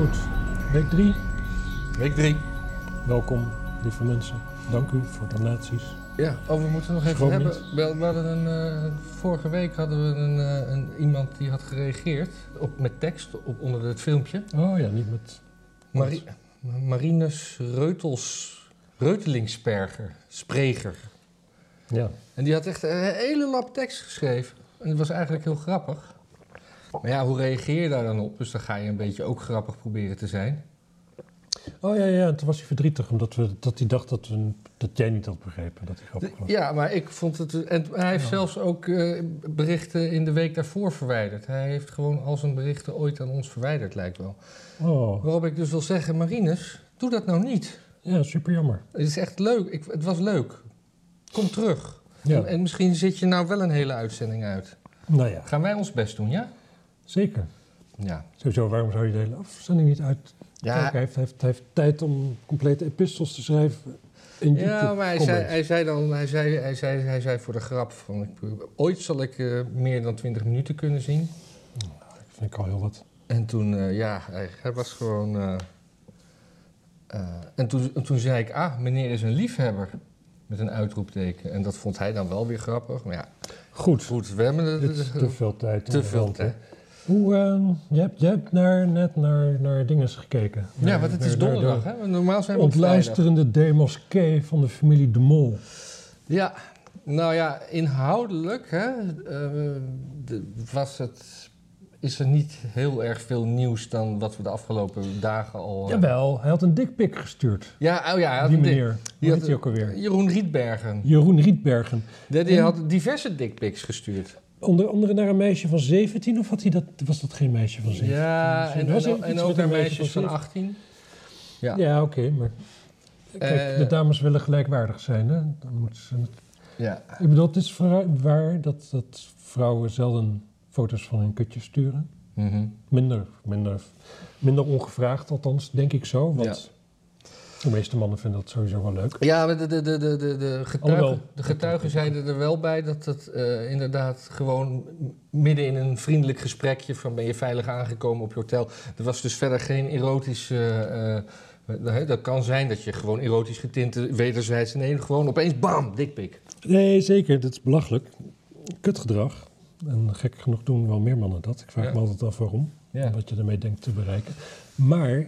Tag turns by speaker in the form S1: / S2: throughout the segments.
S1: Goed, week 3.
S2: Week 3.
S1: Welkom, lieve mensen. Dank u voor donaties.
S2: Ja, oh, we moeten nog even hebben. We, we hadden een, eh, vorige week hadden we een, eh, een, iemand die had gereageerd op, met tekst op, onder het filmpje.
S1: Oh ja, niet met...
S2: Mari Marinus Reutels, Reutelingsperger, Spreger.
S1: Ja,
S2: En die had echt een hele lap tekst geschreven. En dat was eigenlijk heel grappig. Maar ja, hoe reageer je daar dan op? Dus dan ga je een beetje ook grappig proberen te zijn.
S1: Oh ja, ja, en toen was hij verdrietig omdat we, dat hij dacht dat, we, dat jij niet had begrepen dat hij grappig was.
S2: Ja, maar ik vond het. En hij heeft
S1: Ja.
S2: zelfs ook eh, berichten in de week daarvoor verwijderd. Hij heeft gewoon al zijn berichten ooit aan ons verwijderd, lijkt wel.
S1: Oh,
S2: Waarop ik dus wil zeggen, Marinus, doe dat nou niet.
S1: ja, super jammer.
S2: Het is echt leuk. Ik, het was leuk. Kom terug.
S1: Ja,
S2: En, en misschien zit je nou wel een hele uitzending uit.
S1: nou ja,
S2: Gaan wij ons best doen, ja?
S1: Zeker.
S2: Ja.
S1: Sowieso, waarom zou je de hele afzending niet uit... Kijk, hij heeft, hij, heeft, tijd om complete epistels te schrijven
S2: ja maar hij zei, hij zei dan, hij zei, hij zei, hij zei voor de grap van, ik, ooit zal ik eh, meer dan 20 minuten kunnen zien.
S1: Dat vind ik al heel wat.
S2: En toen, eh, ja, hij, hij was gewoon. eh, en, toen, en toen zei ik, ah, meneer is een liefhebber. Met een uitroepteken. En dat vond hij dan wel weer grappig. Maar ja,
S1: Goed,
S2: goed,
S1: dit is te veel tijd.
S2: te veel tijd.
S1: Hoe, ehm, je hebt, je hebt naar, net naar, naar dinges gekeken.
S2: Ja, want het
S1: naar-
S2: is donderdag, hè? Normaal zijn we.
S1: Ontluisterende demoskee van de familie De Mol.
S2: Ja, nou ja, inhoudelijk hè, eh, was het, is er niet heel erg veel nieuws dan wat we de afgelopen dagen al... eh,
S1: Jawel, hij had een dikpik gestuurd.
S2: Ja, oh ja, hij had
S1: die
S2: een dik-
S1: meneer.
S2: die had
S1: hij ook alweer?
S2: Jeroen Rietbergen.
S1: Jeroen Rietbergen.
S2: Die, die
S1: En-
S2: had diverse dickpics gestuurd.
S1: Onder andere naar een meisje van 17 of had hij dat, was dat geen meisje van 17?
S2: Ja, en, ook naar meisjes van
S1: 17.
S2: 18. Ja.
S1: Ja, oké, maar... Kijk,
S2: Eh,
S1: de dames willen gelijkwaardig zijn, hè? Dan moeten ze
S2: Ja.
S1: Ik bedoel, het is waar dat, dat vrouwen zelden foto's van hun kutje sturen.
S2: Mhm.
S1: Minder, minder, minder ongevraagd althans, denk ik zo. Want de meeste mannen vinden dat sowieso wel leuk.
S2: Ja, de, de, de, de, de, de getuigen, de getuigen zeiden er wel bij dat het eh, inderdaad gewoon midden in een vriendelijk gesprekje van ben je veilig aangekomen op je hotel. Er was dus verder geen erotisch. eh, eh, dat kan zijn dat je gewoon erotisch getinte wederzijds. Nee, gewoon opeens bam, dikpik.
S1: Nee, zeker. Dat is belachelijk. Kutgedrag. En gek genoeg doen wel meer mannen dat. Ik vraag
S2: Ja.
S1: me altijd af waarom.
S2: Ja.
S1: Wat je ermee denkt te bereiken. Maar,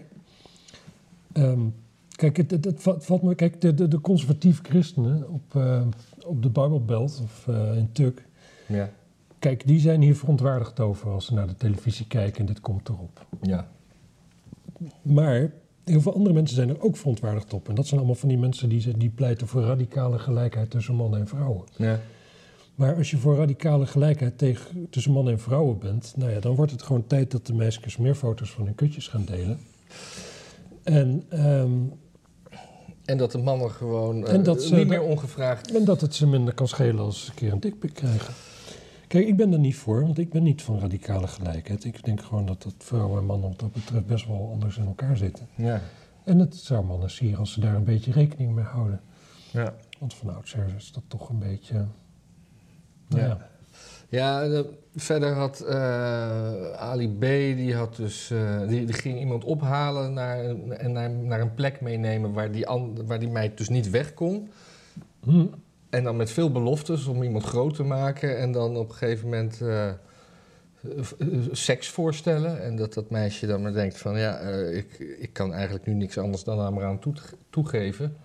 S1: ehm, kijk, het, het, het va- het valt me, kijk de, de, de conservatieve christenen op, eh, op de Bijbelbelt of eh, in Tuk.
S2: Ja.
S1: Kijk, die zijn hier verontwaardigd over als ze naar de televisie kijken en dit komt erop.
S2: Ja.
S1: Maar heel veel andere mensen zijn er ook verontwaardigd op. En dat zijn allemaal van die mensen die, die pleiten voor radicale gelijkheid tussen mannen en vrouwen.
S2: Ja.
S1: Maar als je voor radicale gelijkheid tegen, tussen mannen en vrouwen bent, nou ja, dan wordt het gewoon tijd dat de meisjes meer foto's van hun kutjes gaan delen. En, ehm,
S2: En dat de mannen gewoon eh,
S1: En dat ze-
S2: niet meer ongevraagd.
S1: en dat het ze minder kan schelen als ze een keer een dikpik krijgen. Kijk, ik ben er niet voor, want ik ben niet van radicale gelijkheid. Ik denk gewoon dat, dat vrouwen en mannen wat dat betreft best wel anders in elkaar zitten.
S2: Ja.
S1: En het zou mannen sieren als ze daar een beetje rekening mee houden.
S2: Ja.
S1: Want van oudsher is dat toch een beetje... Nou
S2: Ja.
S1: ja.
S2: Ja, de- verder had eh, Ali B. die had dus eh, die, die ging iemand ophalen naar, en naar, naar een plek meenemen waar die, an, waar die meid dus niet weg kon.
S1: Hm.
S2: En dan met veel beloftes om iemand groot te maken en dan op een gegeven moment eh, eh, seks voorstellen. En dat dat meisje dan maar denkt van ja, eh, ik, ik kan eigenlijk nu niks anders dan aan me aan toe, toegeven.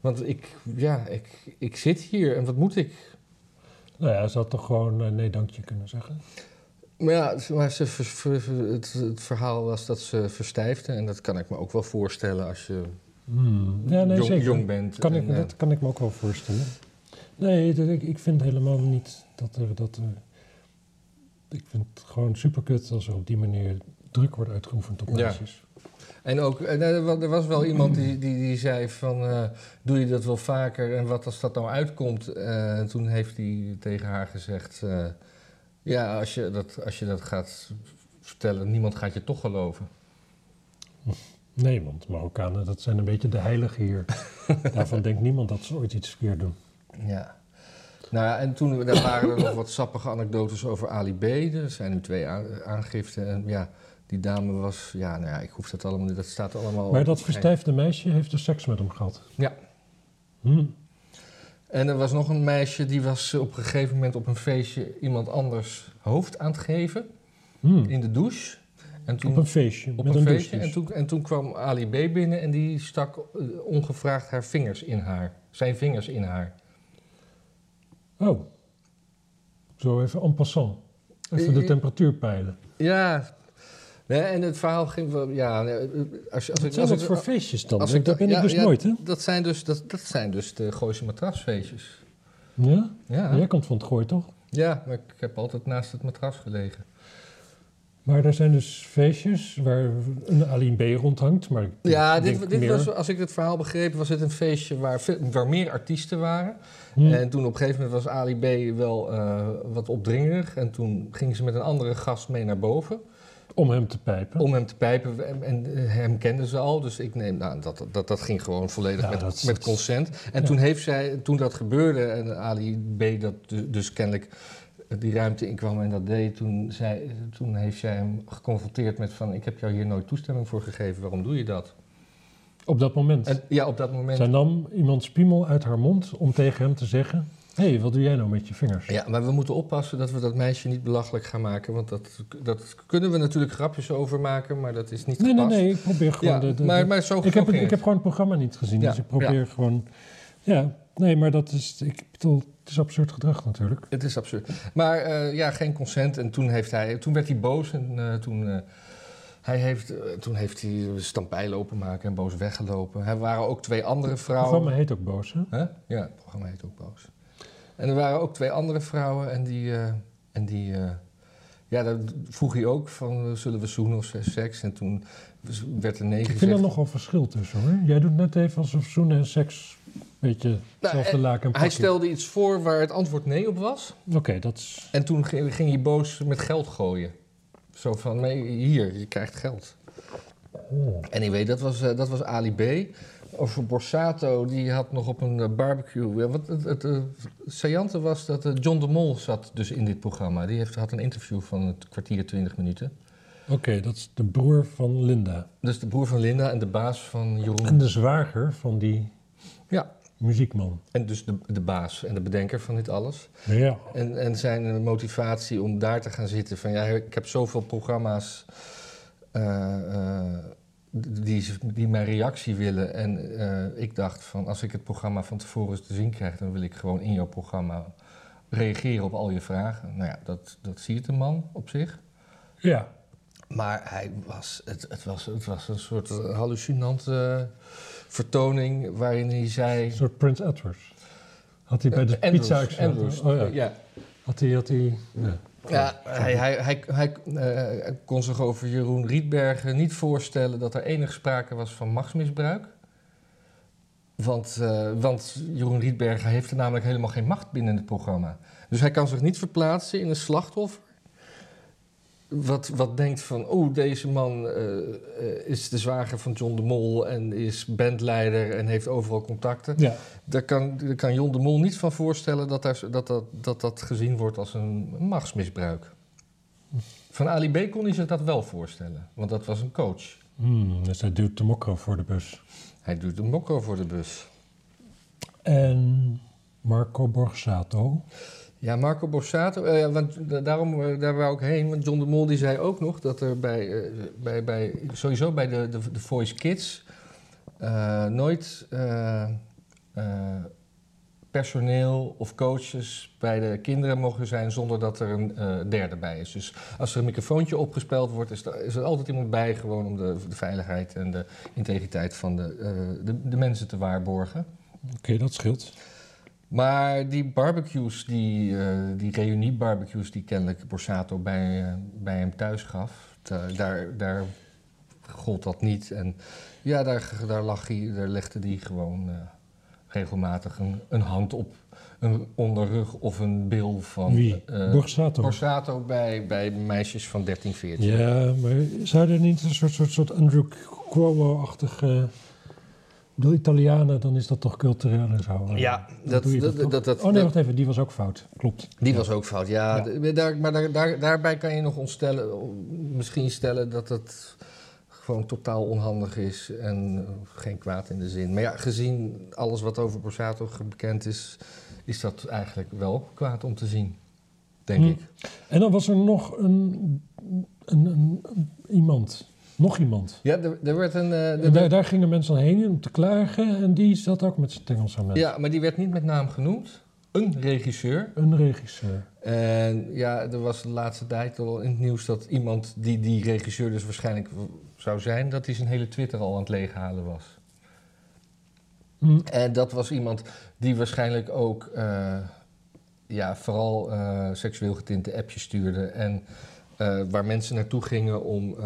S2: Want ik, ja, ik, ik zit hier en wat moet ik?
S1: Nou ja, ze had toch gewoon eh, nee dankje kunnen zeggen.
S2: Maar ja, maar ze, ver- ver- ver- het, het verhaal was dat ze verstijfde. En dat kan ik me ook wel voorstellen als je
S1: Hmm. Ja, nee,
S2: jong,
S1: zeker.
S2: jong bent.
S1: Kan ik,
S2: En, eh,
S1: dat kan ik me ook wel voorstellen. Nee, dat- ik, ik vind helemaal niet dat er, dat er... Ik vind het gewoon superkut als er op die manier druk wordt uitgeoefend op
S2: Ja.
S1: meisjes.
S2: En ook, er wa- er was wel iemand die, die, die zei van, eh, doe je dat wel vaker en wat als dat nou uitkomt? Eh, en toen heeft hij tegen haar gezegd, eh, ja, als je, dat, als je dat gaat vertellen, niemand gaat je toch geloven.
S1: Nee, want Marokkanen, dat zijn een beetje de heiligen hier. Daarvan denkt niemand dat ze ooit iets verkeerd doen.
S2: Ja. Nou ja, en toen daar waren er nog wat sappige anekdotes over Ali B. Er zijn nu twee aan- aangiften. En ja, die dame was... Ja, nou ja, ik hoef dat allemaal... Dat staat allemaal...
S1: Maar dat verstijfde meisje heeft dus seks met hem gehad.
S2: Ja.
S1: Hm.
S2: En er was nog een meisje die was op een gegeven moment op een feestje iemand anders hoofd aan het geven.
S1: Hm.
S2: In de douche. En toen,
S1: Op een feestje.
S2: op
S1: met
S2: een
S1: een
S2: feestje.
S1: douche.
S2: En toen, en toen kwam Ali B binnen en die stak eh, ongevraagd haar vingers in haar. Zijn vingers in haar.
S1: Oh. Zo even en passant. Even de
S2: Eh,
S1: temperatuur peilen.
S2: Ja. Nee, en het verhaal ging. Ja, als, als ik,
S1: zijn
S2: als
S1: dat
S2: ik,
S1: voor feestjes dan?
S2: als
S1: Dat
S2: ik-
S1: ben ik dus
S2: ja,
S1: nooit, hè?
S2: Dat zijn dus, dat, dat zijn dus de Gooise matrasfeestjes.
S1: Ja?
S2: Ja.
S1: Jij komt van het gooi, toch?
S2: ja, maar ik heb altijd naast het matras gelegen.
S1: Maar er zijn dus feestjes waar een Ali B rondhangt. Maar
S2: Ja, dit, dit
S1: meer-
S2: was, als ik het verhaal begreep, was het een feestje waar, waar meer artiesten waren.
S1: Hm.
S2: En toen op een gegeven moment was Ali B wel eh, wat opdringerig. En toen ging ze met een andere gast mee naar boven
S1: Om hem te pijpen.
S2: om hem te pijpen. En, en eh, hem kenden ze al, dus ik neem, nou, dat, dat, dat ging gewoon volledig
S1: Ja,
S2: met,
S1: dat
S2: met consent. En
S1: ja.
S2: toen heeft zij, toen dat gebeurde en Ali B dat du- dus kennelijk die ruimte inkwam en dat deed, toen, zei, toen heeft zij hem geconfronteerd met van, ik heb jou hier nooit toestemming voor gegeven, waarom doe je dat?
S1: Op dat moment.
S2: En ja, op dat moment
S1: Zij nam iemands piemel uit haar mond om tegen hem te zeggen... Hé, hey, wat doe jij nou met je vingers?
S2: Ja, maar we moeten oppassen dat we dat meisje niet belachelijk gaan maken. Want dat, dat kunnen we natuurlijk grapjes over maken, maar dat is niet
S1: Nee, nee,
S2: gepast.
S1: nee, ik probeer gewoon...
S2: Ja,
S1: de, de-
S2: maar, maar zo
S1: ik, heb, het- ik heb gewoon het programma niet gezien,
S2: Ja,
S1: dus ik probeer gewoon... Ja, nee, maar dat is... Ik bedoel, het is absurd gedrag natuurlijk.
S2: Het is absurd. Maar eh, ja, geen consent. En toen, heeft hij, toen werd hij boos en eh, toen, eh, hij heeft, toen heeft hij stampij lopen maken en boos weggelopen. Er waren ook twee andere
S1: Het
S2: vrouwen.
S1: programma heet ook Boos, hè?
S2: Ja, het programma heet ook Boos. En er waren ook twee andere vrouwen en die... en die ja, daar vroeg hij ook van, zullen we zoenen of seks? En toen werd er nee
S1: Ik vind er nogal verschil tussen, hoor. Jij doet net even alsof zoenen en seks... beetje hetzelfde
S2: eh,
S1: laken en
S2: Hij
S1: pakje.
S2: stelde iets voor waar het antwoord nee op was.
S1: Oké, dat is...
S2: En toen ging, hij boos met geld gooien. Zo van, nee, hier, je krijgt geld.
S1: Oh.
S2: Anyway, dat was, eh, dat was Ali B. Over Borsato, die had nog op een eh, barbecue... Ja, wat het, het eh, saillante was dat eh, John de Mol zat dus in dit programma. Die heeft, had een interview van het kwartier, 20 minuten.
S1: Oké, dat is de broer van Linda.
S2: Dus de broer van Linda en de baas van
S1: En
S2: Jeroen.
S1: de zwager van die
S2: Ja,
S1: muziekman.
S2: en dus de, de baas en de bedenker van dit alles.
S1: Ja.
S2: En, en zijn motivatie om daar te gaan zitten van ja, ik heb zoveel programma's eh, eh, die, die mijn reactie willen. En eh, ik dacht van als ik het programma van tevoren te zien krijg, dan wil ik gewoon in jouw programma reageren op al je vragen. Nou ja, dat, dat ziet de man op zich.
S1: Ja.
S2: Maar hij was, het, het, was, het was een soort hallucinante vertoning waarin hij zei...
S1: Een soort Prince Edwards. Had hij bij de
S2: Andrews,
S1: pizza
S2: Andrews,
S1: Oh ja.
S2: ja.
S1: Had hij... Had hij ja.
S2: Ja, hij, hij, hij, hij eh, kon zich over Jeroen Rietbergen niet voorstellen dat er enig sprake was van machtsmisbruik. Want, eh, want Jeroen Rietbergen heeft er namelijk helemaal geen macht binnen het programma. Dus hij kan zich niet verplaatsen in een slachtoffer. Wat, wat denkt van, oh, deze man eh, eh, is de zwager van John de Mol en is bandleider en heeft overal contacten.
S1: ja.
S2: Daar kan, daar kan Jon de Mol niet van voorstellen dat daar, dat, dat, dat dat gezien wordt als een machtsmisbruik. Van Ali B kon hij zich dat wel voorstellen, want dat was een coach.
S1: Hmm, dus hij duwt de mokro voor de bus.
S2: Hij doet de mokko voor de bus.
S1: En Marco Borsato.
S2: Ja, Marco Borsato, eh, want da- daarom, eh, daar wou ik heen. Want John de Mol die zei ook nog dat er bij, eh, bij, bij sowieso bij de, de, de Voice Kids nooit personeel of coaches bij de kinderen mogen zijn zonder dat er een derde bij is. Dus als er een microfoontje opgespeld wordt, is er, is er altijd iemand bij gewoon om de, de veiligheid en de integriteit van de, de, de mensen te waarborgen.
S1: Oké, dat scheelt.
S2: Maar die barbecues, die, eh die reunie-barbecues die kennelijk Borsato bij, eh, bij hem thuis gaf, da- daar, daar gold dat niet. En ja, daar, daar, lag hij, daar legde hij gewoon eh, regelmatig een, een hand op een onderrug of een bil van
S1: Wie?
S2: eh,
S1: Borsato.
S2: Borsato bij, bij meisjes van 13, 14.
S1: Ja, maar zou er niet een soort, soort, soort Andrew Cuomo-achtige bedoel, Italianen, dan is dat toch cultureel en zo.
S2: Ja, dat, dat, dat, dat,
S1: oh nee, wacht even, die was ook fout. Klopt.
S2: Die was ook fout, ja. Daar, maar daar, daar, daarbij kan je nog ontstellen, misschien stellen dat het gewoon totaal onhandig is en geen kwaad in de zin. Maar ja, gezien alles wat over Borsato bekend is, is dat eigenlijk wel kwaad om te zien, denk
S1: Hm.
S2: ik.
S1: En dan was er nog een- een- iemand. Nog iemand.
S2: Ja, er, er werd een... eh, er
S1: daar, daar gingen mensen dan heen om te klagen. En die zat ook met stengels aan mensen.
S2: ja, maar die werd niet met naam genoemd. Een regisseur.
S1: Een regisseur.
S2: En ja, er was de laatste tijd al in het nieuws dat iemand die die regisseur dus waarschijnlijk zou zijn, dat hij zijn hele Twitter al aan het leeghalen was.
S1: Hm.
S2: En dat was iemand die waarschijnlijk ook eh, ja, vooral eh, seksueel getinte appjes stuurde. En waar mensen naartoe gingen om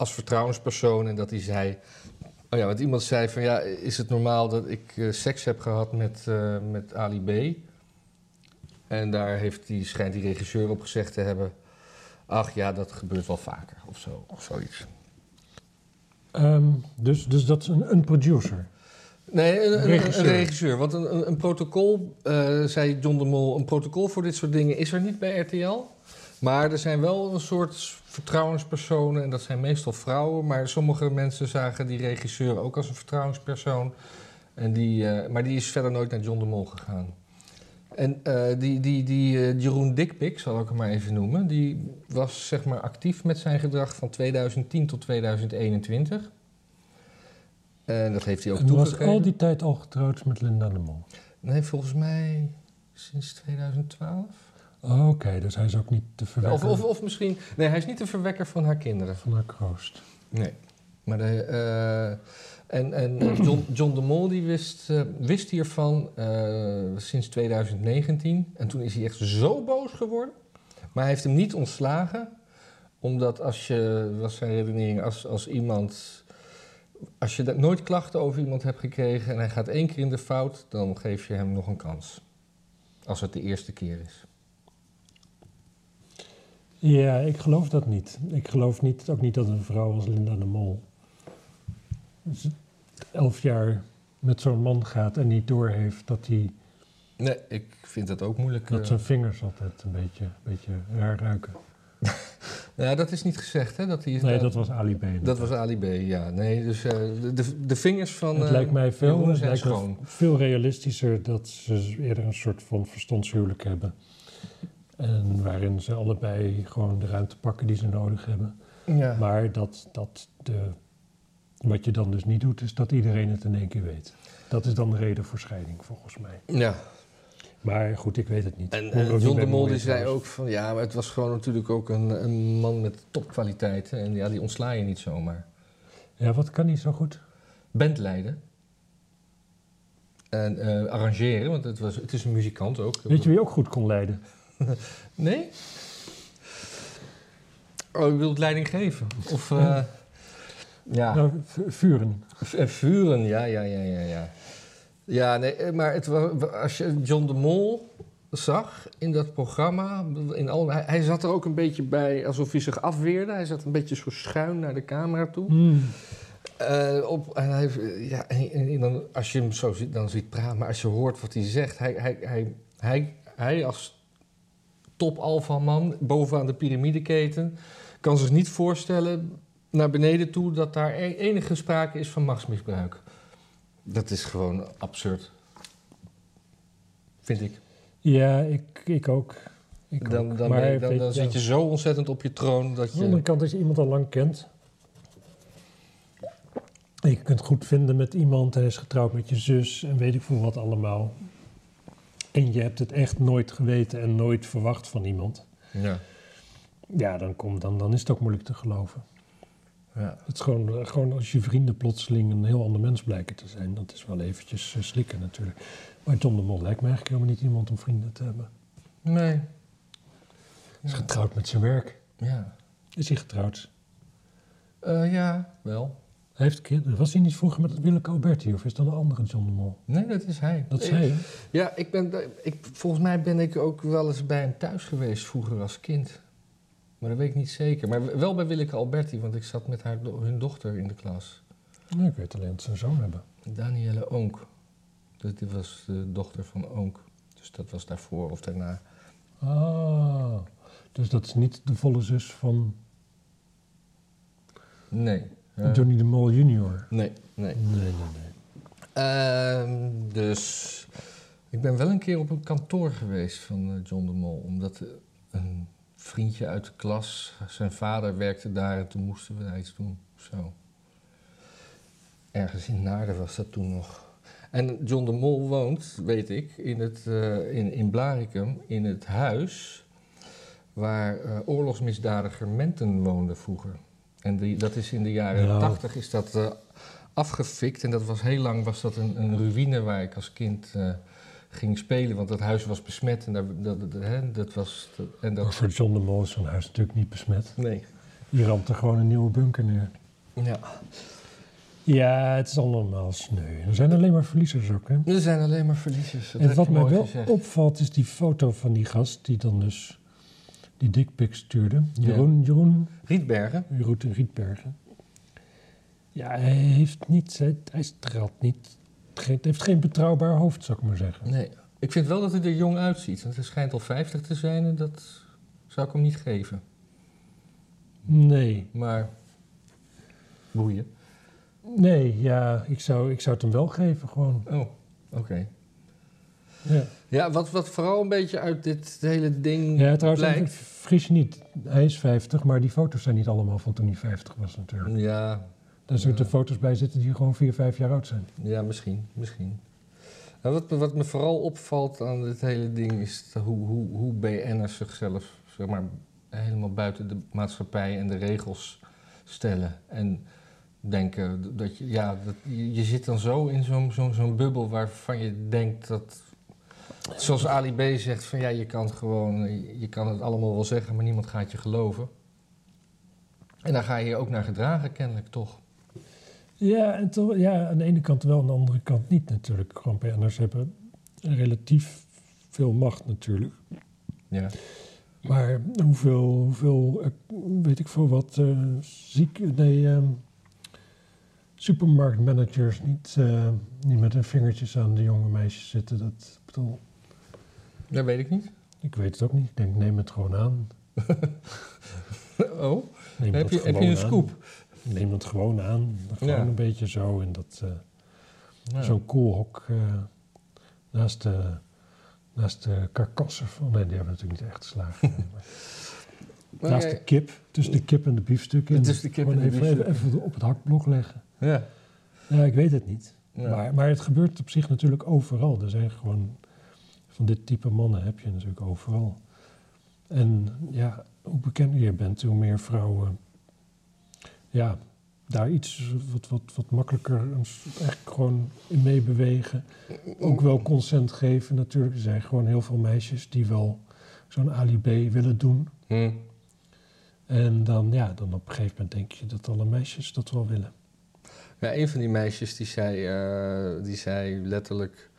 S2: als vertrouwenspersoon. En dat hij zei. Oh ja, want iemand zei van ja, is het normaal dat ik eh, seks heb gehad met, eh, met Ali B? En daar heeft die, schijnt die regisseur op gezegd te hebben. Ach ja, dat gebeurt wel vaker of zo, of zoiets.
S1: Ehm, dus, dus dat is een, een producer.
S2: Nee, een, een-
S1: Regisseur.
S2: een regisseur. Want een, een, een protocol, eh, zei John de Mol, een protocol voor dit soort dingen is er niet bij RTL. Maar er zijn wel een soort vertrouwenspersonen, en dat zijn meestal vrouwen. Maar sommige mensen zagen die regisseur ook als een vertrouwenspersoon. En die, eh, maar die is verder nooit naar John de Mol gegaan. En eh, die, die, die eh, Jeroen Dikpik, zal ik hem maar even noemen, die was zeg maar actief met zijn gedrag van 2010 tot 2021. En dat heeft hij ook
S1: En was
S2: toegegeven.
S1: al die tijd al getrouwd met Linda de Mol.
S2: Nee, volgens mij sinds 2012.
S1: Oh, Oké, dus hij is ook niet de
S2: Of,
S1: verwekker
S2: of, of misschien... Nee, hij is niet de verwekker van haar kinderen.
S1: van haar kroost.
S2: Nee. Maar de, eh, en en John, John de Mol die wist, eh, wist hiervan eh, sinds 2019. En toen is hij echt zo boos geworden. Maar hij heeft hem niet ontslagen. Omdat als je, was zijn redenering, als, als iemand... Als je nooit klachten over iemand hebt gekregen en hij gaat één keer in de fout, dan geef je hem nog een kans. Als het de eerste keer is.
S1: Ja, ik geloof dat niet. Ik geloof niet, ook niet dat een vrouw als Linda de Mol elf jaar met zo'n man gaat en niet doorheeft dat, hij,
S2: Nee, ik vind dat ook moeilijk.
S1: dat
S2: eh.
S1: zijn vingers altijd een beetje, een beetje raar ruiken.
S2: Ja, dat is niet gezegd, hè? Dat, hij,
S1: Nee, dat was Ali B.
S2: dat was Ali B, ja. Nee, dus eh, de, de, vingers van
S1: het
S2: eh,
S1: lijkt mij veel, het lijkt veel realistischer dat ze eerder een soort van verstandshuwelijk hebben. En waarin ze allebei gewoon de ruimte pakken die ze nodig hebben.
S2: Ja.
S1: Maar dat, dat de, wat je dan dus niet doet, is dat iedereen het in één keer weet. Dat is dan de reden voor scheiding, volgens mij.
S2: ja.
S1: Maar goed, ik weet het niet.
S2: En, en John de Mol die zei ook van... Ja, maar het was gewoon natuurlijk ook een, een man met topkwaliteiten. En ja, die ontsla je niet zomaar.
S1: Ja, wat kan hij zo goed?
S2: Band leiden. En eh, arrangeren, want het, was, het is een muzikant ook.
S1: Weet je wie ook goed kon leiden?
S2: Nee? Oh, je wilt leiding geven? Of... eh,
S1: Ja. Nou, vuren.
S2: Eh, Vuren, ja, ja, ja, ja, ja. Ja, nee, eh, maar het, als je John de Mol zag in dat programma, in al, hij, hij zat er ook een beetje bij alsof hij zich afweerde. Hij zat een beetje zo schuin naar de camera toe.
S1: Hmm.
S2: Op, en hij, ja, en, en dan, als je hem zo ziet, dan ziet praten, maar als je hoort wat hij zegt, hij, hij, hij, hij, hij als top alpha man bovenaan de piramideketen kan zich niet voorstellen naar beneden toe dat daar e- enige sprake is van machtsmisbruik. Dat is gewoon absurd. Vind ik.
S1: Ja, ik, ik ook. Ik
S2: Dan, dan,
S1: Maar
S2: je- dan,
S1: je,
S2: zit je zo ontzettend op je troon dat
S1: Aan de andere
S2: je...
S1: kant, als je iemand al lang kent. En je kunt het goed vinden met iemand, hij is getrouwd met je zus en weet ik veel wat allemaal. En je hebt het echt nooit geweten en nooit verwacht van iemand.
S2: Ja.
S1: Ja, dan, kom, dan, dan is het ook moeilijk te geloven.
S2: Ja.
S1: Het is gewoon, eh, gewoon als je vrienden plotseling een heel ander mens blijken te zijn. Dat is wel eventjes eh, slikken natuurlijk. Maar Tom de Mol lijkt me eigenlijk helemaal niet iemand om vrienden te hebben.
S2: Nee.
S1: Hij is
S2: Ja.
S1: getrouwd met zijn werk.
S2: Ja.
S1: Is hij getrouwd?
S2: Eh, ja, wel.
S1: Heeft kinderen. Was hij niet vroeger met Willeke Alberti of is dat een andere John de Mol?
S2: Nee, dat is hij.
S1: Dat is
S2: Ik-
S1: hij. hè?
S2: Ja, ik ben, ik, volgens mij ben ik ook wel eens bij hem thuis geweest vroeger als kind. Maar dat weet ik niet zeker. Maar wel bij Willeke Alberti, want ik zat met haar, hun dochter in de klas.
S1: Nee, ik weet alleen dat ze een zoon hebben.
S2: Danielle Oonk. Dus dit was de dochter van Oonk. Dus dat was daarvoor of daarna.
S1: Ah, dus dat is niet de volle zus van
S2: Nee.
S1: Johnny de Mol junior.
S2: nee, nee.
S1: Nee, nee, nee.
S2: Ehm, dus ik ben wel een keer op een kantoor geweest van eh, John de Mol. Omdat eh, een vriendje uit de klas, zijn vader werkte daar en toen moesten we daar iets doen. Zo. Ergens in Naarden was dat toen nog. En John de Mol woont, weet ik, in, het, eh, in, in Blaricum, in het huis waar eh, oorlogsmisdadiger Menten woonde vroeger. En die, dat is in de jaren
S1: Ja.
S2: tachtig is dat eh, afgefikt. En dat was heel lang was dat een, een ruïne waar ik als kind eh, ging spelen. Want dat huis was besmet en daar, dat, dat, hè, dat was... dat- en
S1: Maar
S2: dat,
S1: voor John de Mol is zo'n huis natuurlijk niet besmet.
S2: nee.
S1: Die ramt er gewoon een nieuwe bunker neer.
S2: Ja.
S1: Ja, het is allemaal sneu. Er zijn alleen maar verliezers ook, hè?
S2: Er zijn alleen maar verliezers.
S1: En wat
S2: je
S1: mij wel
S2: gezegd.
S1: opvalt is die foto van die gast die dan dus die dickpic stuurde.
S2: Ja.
S1: Jeroen, Jeroen,
S2: Rietbergen.
S1: Jeroen Rietbergen. Ja, hij heeft niet, hij, hij straalt niet, geen, heeft geen betrouwbaar hoofd, zou ik maar zeggen.
S2: Nee. Ik vind wel dat hij er jong uitziet. Want hij schijnt al 50 te zijn en dat zou ik hem niet geven.
S1: Nee,
S2: Maar boeien.
S1: nee, ja, ik zou, ik zou het hem wel geven, gewoon.
S2: Oh, oké.
S1: Ja,
S2: Ja, wat, wat vooral een beetje uit dit hele ding
S1: ja trouwens,
S2: blijkt...
S1: je niet, hij is 50, maar die foto's zijn niet allemaal van toen hij 50 was natuurlijk.
S2: Ja,
S1: Daar zullen
S2: Ja.
S1: foto's bij zitten die gewoon 4, 5 jaar oud zijn.
S2: ja, misschien, misschien. Nou, wat, me- wat me vooral opvalt aan dit hele ding is hoe, hoe, hoe BN'ers zichzelf zeg maar, helemaal buiten de maatschappij en de regels stellen. En denken dat je, ja, dat, je, je zit dan zo in zo'n zo'n zo'n bubbel waarvan je denkt dat, zoals Ali B zegt, van ja, je kan gewoon, je kan het allemaal wel zeggen, maar niemand gaat je geloven. En daar ga je je ook naar gedragen, kennelijk toch.
S1: Ja, en toch, ja, aan de ene kant wel, aan de andere kant niet natuurlijk. Gewoon PN'ers hebben relatief veel macht natuurlijk.
S2: Ja.
S1: Maar hoeveel, hoeveel eh, weet ik veel wat, eh, ziek, nee, ehm, supermarktmanagers niet, eh, niet met hun vingertjes aan de jonge meisjes zitten. Dat, bedoel,
S2: Dat weet ik niet.
S1: ik weet het ook niet. Ik denk, neem het gewoon aan.
S2: Oh,
S1: Neem
S2: heb je, heb je een
S1: aan.
S2: scoop?
S1: Neem het gewoon aan. Gewoon
S2: Ja.
S1: een beetje zo. En dat, eh,
S2: Ja.
S1: zo'n koelhok eh, naast de, naast de karkassen van... Nee, die hebben natuurlijk niet echt geslagen. maar naast
S2: jij-
S1: de kip, tussen de kip en de biefstukken. en
S2: Tussen de kip
S1: gewoon
S2: en de
S1: even, even, even op het hakblok leggen.
S2: Ja.
S1: Ja, ik weet het niet.
S2: Ja.
S1: Maar, maar het gebeurt op zich natuurlijk overal. Er zijn gewoon... Van dit type mannen heb je natuurlijk overal. En ja, hoe bekender je bent, hoe meer vrouwen... Ja, daar iets wat, wat, wat makkelijker eigenlijk gewoon in meebewegen. Ook wel consent geven natuurlijk. Er zijn gewoon heel veel meisjes die wel zo'n Ali B willen doen.
S2: Hm.
S1: En dan, ja, dan op een gegeven moment denk je dat alle meisjes dat wel willen.
S2: Ja, een van die meisjes die zei, eh, die zei letterlijk...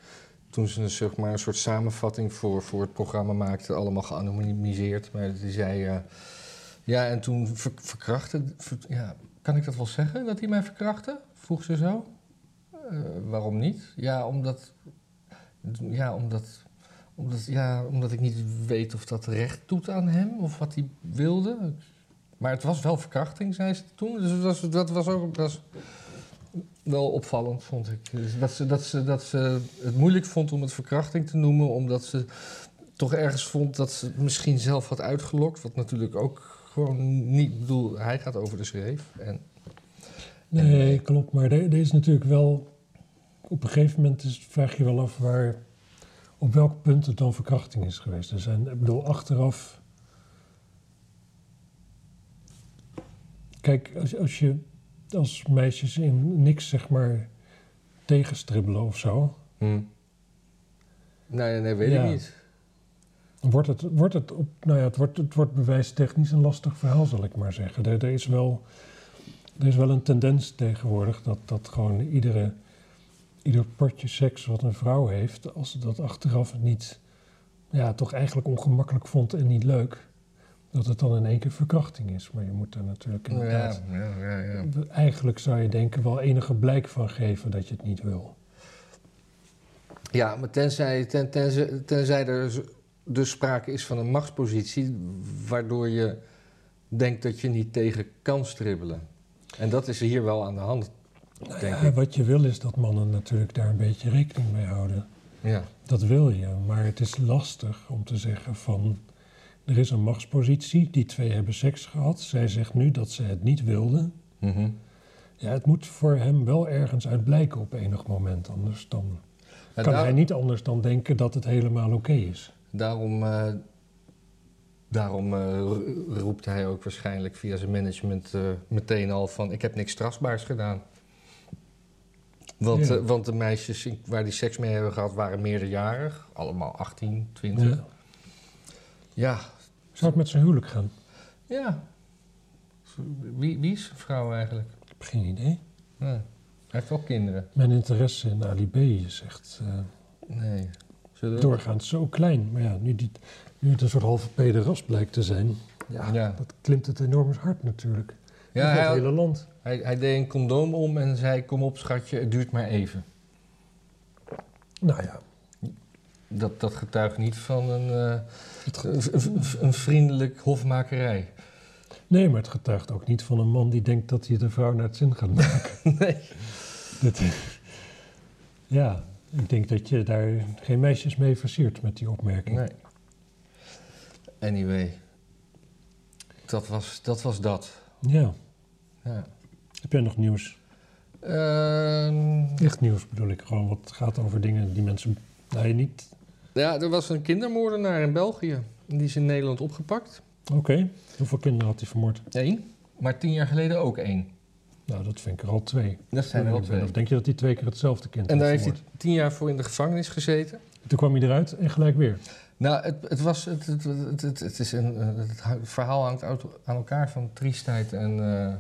S2: toen ze een, zeg maar, een soort samenvatting voor, voor het programma maakte... allemaal geanonimiseerd, maar die zei... eh, ja, en toen ver, verkrachtte... ver- ja, kan ik dat wel zeggen, dat hij mij verkrachtte? Vroeg ze zo. Eh, waarom niet? Ja, omdat... Ja, omdat... Omdat, ja, omdat ik niet weet of dat recht doet aan hem of wat hij wilde. Maar het was wel verkrachting, zei ze toen. Dus dat was, dat was ook dat was wel opvallend, vond ik. Dus dat, ze, dat, ze, dat ze het moeilijk vond om het verkrachting te noemen, omdat ze toch ergens vond dat ze het misschien zelf had uitgelokt. Wat natuurlijk ook gewoon niet... Ik bedoel, hij gaat over de schreef. En,
S1: Nee, klopt. Maar deze is natuurlijk wel... Op een gegeven moment vraag je wel af waar... Op welk punt het dan verkrachting is geweest. Er zijn, ik bedoel, achteraf... Kijk, als, als je als meisjes in niks, zeg maar, tegenstribbelen of zo...
S2: Nee, nee, weet
S1: Ja.
S2: ik niet.
S1: Wordt het, wordt het, op, nou ja, het wordt, het wordt bewijstechnisch een lastig verhaal, zal ik maar zeggen. Er, er, is, wel, er is wel een tendens tegenwoordig dat, dat gewoon iedere, ieder potje seks wat een vrouw heeft, als ze dat achteraf niet, ja, toch eigenlijk ongemakkelijk vond en niet leuk, Dat het dan in één keer verkrachting is. Maar je moet er natuurlijk inderdaad...
S2: ja, ja, ja.
S1: Eigenlijk zou je denken wel enige blijk van geven dat je het niet wil.
S2: Ja, maar tenzij, ten, tenzij, tenzij er dus sprake is van een machtspositie, waardoor je denkt dat je niet tegen kan stribbelen. En dat is hier wel aan de hand,
S1: Nou
S2: denk ik.
S1: wat je wil is dat mannen natuurlijk daar een beetje rekening mee houden.
S2: Ja,
S1: Dat wil je, maar het is lastig om te zeggen van... Er is een machtspositie, die twee hebben seks gehad. Zij zegt nu dat ze het niet wilde.
S2: Mhm.
S1: Ja, het moet voor hem wel ergens uit blijken op enig moment. Anders dan
S2: En
S1: kan
S2: daar-
S1: hij niet anders dan denken dat het helemaal oké is.
S2: Daarom, eh, daarom eh, ro- roept hij ook waarschijnlijk via zijn management eh, meteen al van... ik heb niks strafbaars gedaan. Want,
S1: Ja.
S2: want de meisjes waar die seks mee hebben gehad waren meerderjarig. Allemaal 18, 20.
S1: Ja.
S2: Ja,
S1: Zou het met zijn huwelijk gaan?
S2: ja. Wie, wie is zijn vrouw eigenlijk?
S1: Ik heb geen idee.
S2: Hij heeft wel kinderen.
S1: Mijn interesse in Ali B is echt eh,
S2: Nee. Zullen we-
S1: doorgaans zo klein. Maar ja, nu, die, nu het een soort halve pederast blijkt te zijn... Ja,
S2: Ja.
S1: dat klimt het enorm hard natuurlijk.
S2: Ja, hij,
S1: het hele land.
S2: hij, hij deed een condoom om en zei: Kom op, schatje, het duurt maar even.
S1: Nou ja,
S2: Dat, dat getuigt niet van een,
S1: ge-
S2: een, vriendelijk hofmakerij.
S1: nee, maar het getuigt ook niet van een man die denkt dat hij de vrouw naar het zin gaat maken.
S2: nee.
S1: Dat, ja, ik denk dat je daar geen meisjes mee versiert met die opmerking.
S2: nee. Anyway, dat was dat. Was dat.
S1: Ja,
S2: Ja.
S1: heb jij nog nieuws?
S2: Ehm,
S1: Echt nieuws bedoel ik, gewoon wat gaat over dingen die mensen... Nee, niet...
S2: ja, er was een kindermoordenaar in België. Die is in Nederland opgepakt.
S1: Oké, hoeveel kinderen had hij vermoord?
S2: Eén. Maar tien jaar geleden ook één.
S1: Nou, dat vind ik er al twee.
S2: Dat zijn er al twee.
S1: Of denk je dat hij twee keer hetzelfde kind
S2: En daar
S1: heeft
S2: heeft hij tien jaar voor in de gevangenis gezeten.
S1: Toen kwam hij eruit en gelijk weer.
S2: Nou, het, het, was, het, het, het, is een, eh, het verhaal hangt aan elkaar van triestheid en, eh,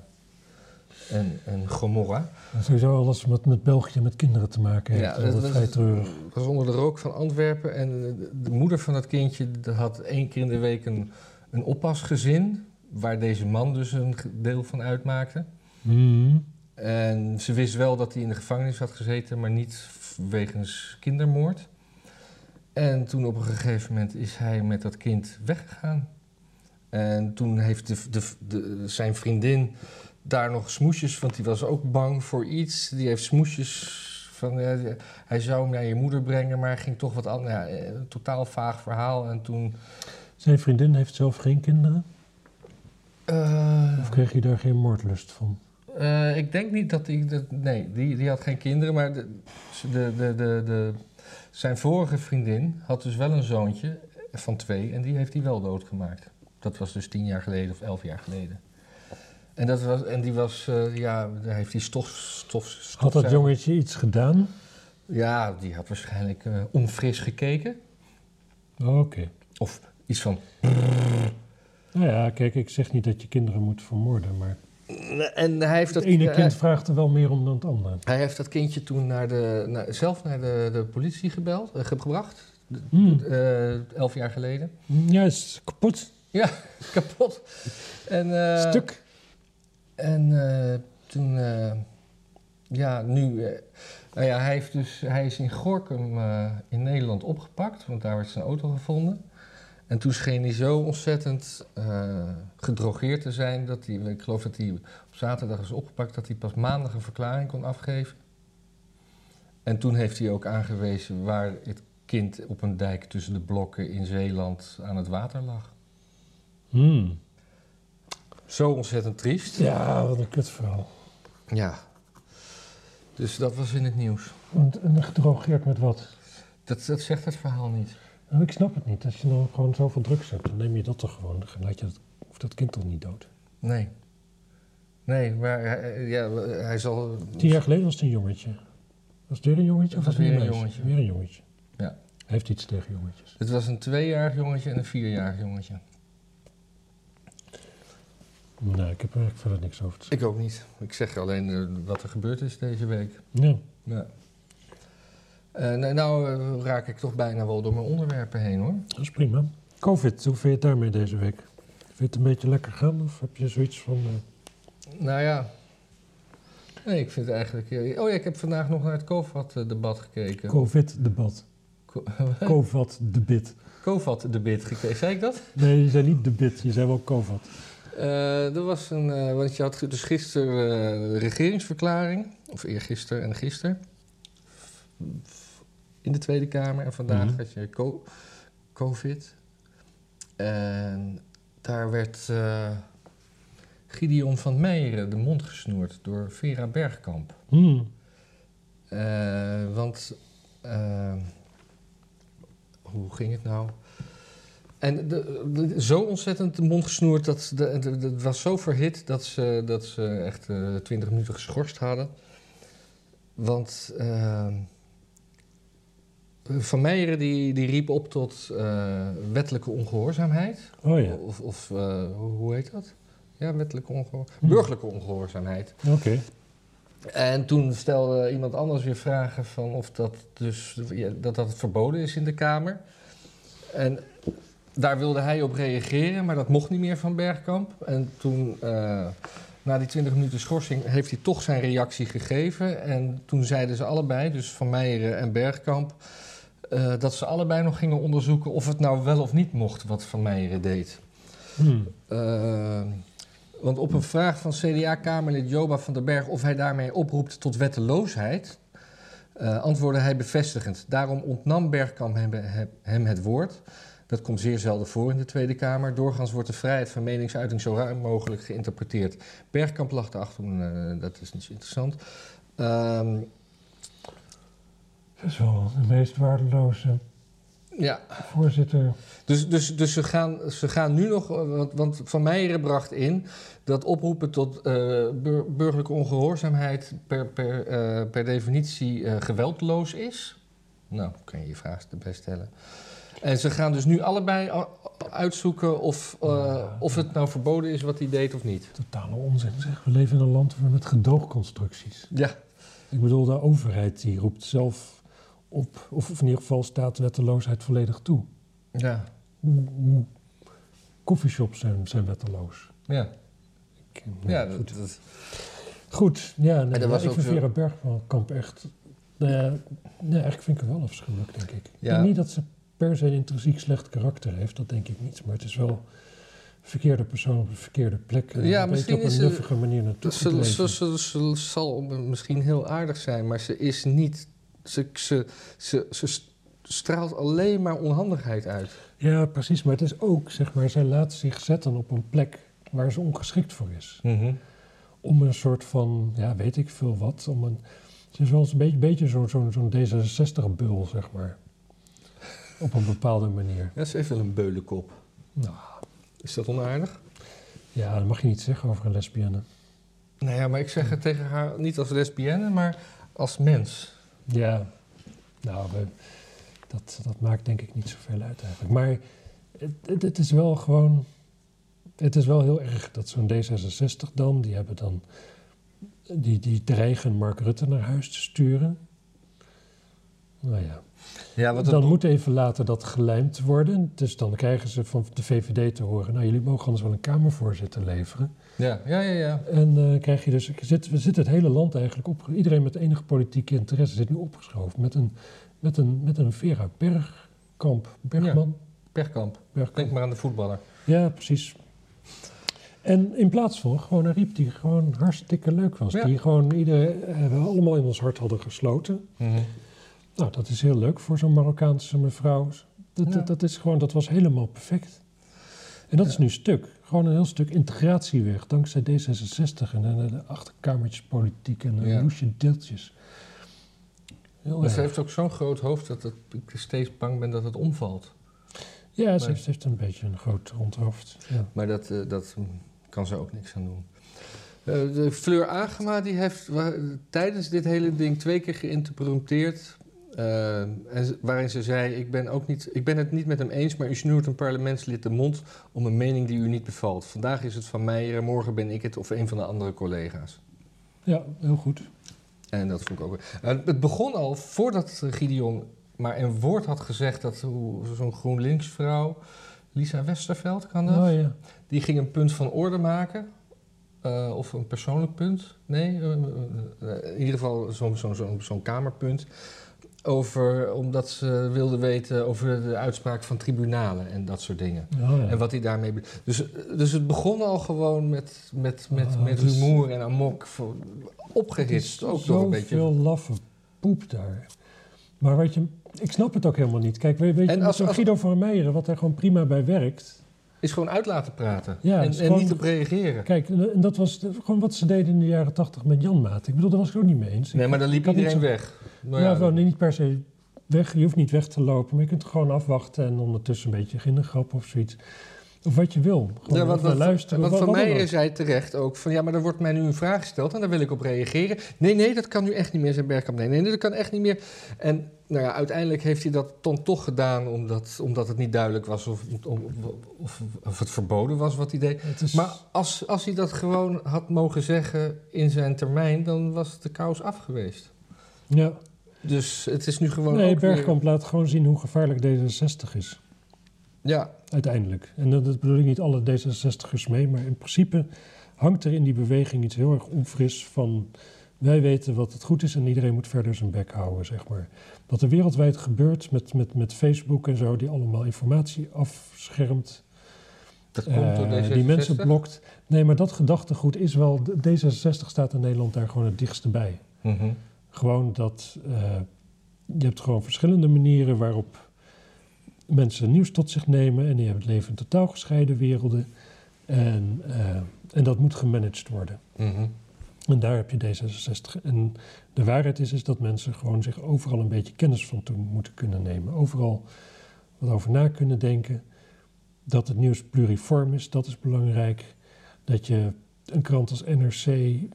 S2: en, en Gomorra.
S1: Sowieso alles wat met België met kinderen te maken heeft.
S2: Ja, dat
S1: dat
S2: was-
S1: vrij treurig.
S2: Het was onder de rook van Antwerpen en de, de moeder van dat kindje had één keer in de week een, een oppasgezin, waar deze man dus een deel van uitmaakte.
S1: Mhm.
S2: En ze wist wel dat hij in de gevangenis had gezeten, maar niet wegens kindermoord. En toen op een gegeven moment is hij met dat kind weggegaan. En toen heeft de, de, de- zijn vriendin daar nog smoesjes, want die was ook bang voor iets. Die heeft smoesjes van, hij zou hem naar je moeder brengen, maar ging toch wat anders. Ja, eh, een totaal vaag verhaal. En toen...
S1: Zijn vriendin heeft zelf geen kinderen?
S2: eh,
S1: Of kreeg je daar geen moordlust van?
S2: Eh, ik denk niet dat hij. Dat, nee, die, die had geen kinderen. Maar de, de, de, de, de, zijn vorige vriendin had dus wel een zoontje van twee. En die heeft hij wel doodgemaakt. Dat was dus tien jaar geleden of elf jaar geleden. En, dat was, en die was. eh, ja, daar heeft hij stof. stof, stof
S1: Had dat jongetje iets gedaan?
S2: Ja, die had waarschijnlijk eh, onfris gekeken.
S1: Oh, Oké.
S2: Of iets van.
S1: Nou ja, kijk, ik zeg niet dat je kinderen moet vermoorden, maar
S2: En hij heeft dat.
S1: het ene
S2: hij-
S1: kind vraagt er wel meer om dan het andere.
S2: Hij heeft dat kindje toen naar de, naar- zelf naar de, de politie gebeld, eh, gebracht.
S1: Hmm.
S2: eh, elf jaar geleden.
S1: Ja, is kapot.
S2: Kapot. En, eh,
S1: Stuk.
S2: En eh, toen, eh, ja, nu, eh, nou ja, hij, heeft dus, hij is in Gorkum in Nederland opgepakt, want daar werd zijn auto gevonden. En toen scheen hij zo ontzettend gedrogeerd te zijn dat hij, ik geloof dat hij op zaterdag is opgepakt, dat hij pas maandag een verklaring kon afgeven. En toen heeft hij ook aangewezen waar het kind op een dijk tussen de blokken in Zeeland aan het water lag.
S1: Hmm.
S2: Zo ontzettend triest.
S1: Ja, wat een kutverhaal.
S2: Ja. Dus dat was in het nieuws.
S1: En, en gedrogeerd met wat?
S2: Dat, dat zegt het verhaal niet.
S1: Nou, ik snap het niet. Als je nou gewoon zoveel drugs hebt, dan neem je dat toch gewoon. Dan laat je dat, of dat kind toch niet dood.
S2: Nee. Nee, maar hij, ja, hij zal...
S1: Tien jaar geleden was het een jongetje. Was het weer een jongetje? Of
S2: was
S1: het
S2: weer een
S1: meisje?
S2: jongetje.
S1: Weer een jongetje.
S2: Ja.
S1: Hij heeft iets tegen jongetjes.
S2: Het was een tweejarig jongetje en een vierjarig jongetje.
S1: Nee, ik heb er eigenlijk verder niks over te zeggen.
S2: Ik ook niet. Ik zeg alleen eh, wat er gebeurd is deze week.
S1: Ja.
S2: Ja. Eh, nou nou eh, raak ik toch bijna wel door mijn onderwerpen heen hoor.
S1: Dat is prima. Covid, hoe vind je het daarmee deze week? Vind je het een beetje lekker gaan? Of heb je zoiets van...
S2: Nou ja. Nee, ik vind het eigenlijk... Oh ja, ik heb vandaag nog naar het COVID-debat gekeken.
S1: COVID-debat.
S2: Co-
S1: COVID-debit.
S2: COVID-debat gekeken. Zei ik dat?
S1: Nee, je zei niet debit, je zei wel COVID.
S2: Eh, er was een... eh, want je had dus gisteren eh, de regeringsverklaring. Of eergisteren en gisteren. In de Tweede Kamer. En vandaag
S1: Mhm.
S2: had je co- COVID. En daar werd Gideon van Meijeren de mond gesnoerd door Vera Bergkamp.
S1: Hmm.
S2: Want, hoe ging het nou? En de, de- zo ontzettend de mond gesnoerd dat het was zo verhit dat ze, dat ze echt eh, twintig minuten geschorst hadden. Want eh, Van Meijeren die, die riep op tot eh, wettelijke ongehoorzaamheid.
S1: Oh ja,
S2: Of, of hoe hoe heet dat? Ja, wettelijke ongehoorzaamheid.
S1: Hm.
S2: Burgerlijke ongehoorzaamheid.
S1: oké.
S2: En toen stelde iemand anders weer vragen van of dat dus ja, dat dat verboden is in de Kamer. En daar wilde hij op reageren, maar dat mocht niet meer van Bergkamp. En toen, eh, na die 20 minuten schorsing, heeft hij toch zijn reactie gegeven. En toen zeiden ze allebei, dus Van Meijeren en Bergkamp, eh, dat ze allebei nog gingen onderzoeken of het nou wel of niet mocht wat Van Meijeren deed.
S1: Hmm.
S2: Uh, want op een vraag van CDA-Kamerlid Joba van den Berg of hij daarmee oproept tot wetteloosheid, antwoordde hij bevestigend. Daarom ontnam Bergkamp hem, hem, het woord. Dat komt zeer zelden voor in de Tweede Kamer. Doorgaans wordt de vrijheid van meningsuiting zo ruim mogelijk geïnterpreteerd. Bergkamp lag erachter, uh, dat is niet zo interessant. Uh,
S1: dat is wel de meest waardeloze
S2: ja.
S1: voorzitter.
S2: Dus, dus, dus ze, gaan, ze gaan nu nog, want, want Van Meijeren bracht in dat oproepen tot uh, bur burgerlijke ongehoorzaamheid per, per, uh, per definitie uh, geweldloos is. Nou, kan je je vraag erbij stellen. En ze gaan dus nu allebei uitzoeken of, ja. of het nou verboden is wat hij deed of niet.
S1: Totale onzin zeg. We leven in een land met gedoogconstructies.
S2: Ja.
S1: Ik bedoel, de overheid die roept zelf op, of in ieder geval staat wetteloosheid volledig toe.
S2: Ja.
S1: Coffeeshops zijn, zijn wetteloos.
S2: Ja.
S1: Ik,
S2: nee, ja, goed. Dat, dat...
S1: goed. Ja, nee,
S2: dat was
S1: ik vind
S2: zo...
S1: Vera Bergkamp echt... Nou ja, nee, eigenlijk vind ik haar wel afschuwelijk, denk ik.
S2: Ja.
S1: Ik niet dat ze per se intrinsiek slecht karakter heeft, dat denk ik niet. Maar het is wel verkeerde persoon op de verkeerde plek. En
S2: ja, misschien
S1: op een nuffige manier naartoe
S2: ze, ze, ze, ze, zal misschien heel aardig zijn, maar ze is niet... Ze, ze, ze, ze straalt alleen maar onhandigheid uit.
S1: Ja, precies. Maar het is ook, zeg maar, zij laat zich zetten op een plek waar ze ongeschikt voor is.
S2: Mm -hmm.
S1: Om een soort van, ja, weet ik veel wat, om een... Ze is wel eens een beetje, beetje zo'n zo, zo D66-bul, zeg maar. Op een bepaalde manier.
S2: Ja, ze heeft wel een beulenkop.
S1: Nou,
S2: is dat onaardig?
S1: Ja, dat mag je niet zeggen over een lesbienne.
S2: Nou ja, maar ik zeg het tegen haar niet als lesbienne, maar als mens.
S1: Ja, nou, we, dat, dat maakt denk ik niet zoveel uit eigenlijk. Maar het, het, het, is wel gewoon... Het is wel heel erg dat zo'n D66 dan, die hebben dan... Die, die dreigen Mark Rutte naar huis te sturen. Nou ja.
S2: ja wat
S1: dan moet even later dat gelijmd worden. Dus dan krijgen ze van de VVD te horen... nou, jullie mogen anders wel een Kamervoorzitter leveren.
S2: Ja, ja, ja. ja.
S1: En uh, krijg je dus... Zit, we zitten het hele land eigenlijk op... Iedereen met enige politieke interesse zit nu opgeschoven... met een, met een, met een Vera Bergkamp. Bergman?
S2: Ja, Bergkamp.
S1: Bergkamp.
S2: Denk maar aan de voetballer.
S1: Ja, precies. En in plaats van gewoon een riep die gewoon hartstikke leuk was.
S2: Ja.
S1: Die gewoon iedereen, we allemaal in ons hart hadden gesloten.
S2: Mm -hmm.
S1: Nou, dat is heel leuk voor zo'n Marokkaanse mevrouw. Dat, ja. dat, dat, is gewoon, dat was helemaal perfect. En dat ja. is nu stuk. Gewoon een heel stuk integratie weg. Dankzij D66 en de, de achterkamertjespolitiek en de ja. loesje deeltjes.
S2: Heel maar ze heeft ook zo'n groot hoofd dat het, ik steeds bang ben dat het omvalt.
S1: Ja, ze, heeft, heeft, een beetje een groot rondhoofd. Ja.
S2: Maar dat, uh, dat kan ze ook niks aan doen. Uh, de Fleur Agema die heeft tijdens dit hele ding twee keer geïnterpreteerd. Uh, en, waarin ze zei: ik ben, ook niet, ik ben het niet met hem eens, maar u snoert een parlementslid de mond om een mening die u niet bevalt. Vandaag is het van mij, en morgen ben ik het of een van de andere collega's.
S1: Ja, heel goed.
S2: En dat vond ik ook. Uh, het begon al voordat Gideon maar een woord had gezegd dat zo'n GroenLinks-vrouw Lisa Westerveld kan dat.
S1: Oh ja.
S2: Die ging een punt van orde maken. Eh, of een persoonlijk punt. Nee, eh, eh, in ieder geval zo'n zo, zo, zo'n kamerpunt. Over, omdat ze wilde weten over de uitspraak van tribunalen en dat soort dingen.
S1: Oh, ja.
S2: En wat hij daarmee... Dus, dus het begon al gewoon met, met, met,
S1: Ah,
S2: met rumoer en amok. voor- Opgehitst, ook nog een beetje.
S1: Zoveel laffe poep daar. Maar wat je, ik snap het ook helemaal niet. Kijk, weet, je,
S2: als-
S1: Guido van Meijeren, wat daar gewoon prima bij werkt.
S2: Is gewoon uit laten praten.
S1: Ja,
S2: en en
S1: gewoon-
S2: niet op reageren.
S1: Kijk, en dat was gewoon wat ze deden in de jaren tachtig met Jan Maat. Ik bedoel, daar was ik ook niet mee eens.
S2: Nee, maar dan liep iedereen
S1: zo-
S2: weg. Nou
S1: ja, gewoon niet per se weg. Je hoeft niet weg te lopen, maar je kunt gewoon afwachten en ondertussen een beetje gindergrap of zoiets. Of wat je wil. Gewoon
S2: Ja, want wat,
S1: luisteren.
S2: want Van
S1: ook.
S2: zei terecht ook van... ja, maar er wordt mij nu een vraag gesteld en daar wil ik op reageren. Nee, nee, dat kan nu echt niet meer, zijn Bergkamp. Nee, nee, dat kan echt niet meer. En nou ja, uiteindelijk heeft hij dat dan toch gedaan... omdat, omdat het niet duidelijk was of, of, of, of het verboden was wat hij deed.
S1: Is,
S2: Maar als, als hij dat gewoon had mogen zeggen in zijn termijn... dan was de kous af geweest.
S1: ja.
S2: Dus het is nu gewoon
S1: Nee,
S2: weer-
S1: Bergkamp laat gewoon zien hoe gevaarlijk D66 is.
S2: Ja,
S1: Uiteindelijk. En dat, dat bedoel ik niet alle D66'ers mee, maar in principe hangt er in die beweging iets heel erg onfris van... wij weten wat het goed is en iedereen moet verder zijn bek houden, zeg maar. Wat er wereldwijd gebeurt met, met, met Facebook en zo, die allemaal informatie afschermt...
S2: dat komt door
S1: eh,
S2: deze
S1: die mensen blokt. Nee, maar dat gedachtegoed is wel... D66 staat in Nederland daar gewoon het dichtste bij.
S2: Mhm.
S1: Gewoon dat eh, je hebt gewoon verschillende manieren waarop mensen nieuws tot zich nemen en die hebben het leven in totaal gescheiden werelden. En, eh, en dat moet gemanaged worden.
S2: Mhm.
S1: En daar heb je D66. En de waarheid is, is dat mensen gewoon zich overal een beetje kennis van toe moeten kunnen nemen. Overal wat over na kunnen denken. Dat het nieuws pluriform is, dat is belangrijk. Dat je een krant als NRC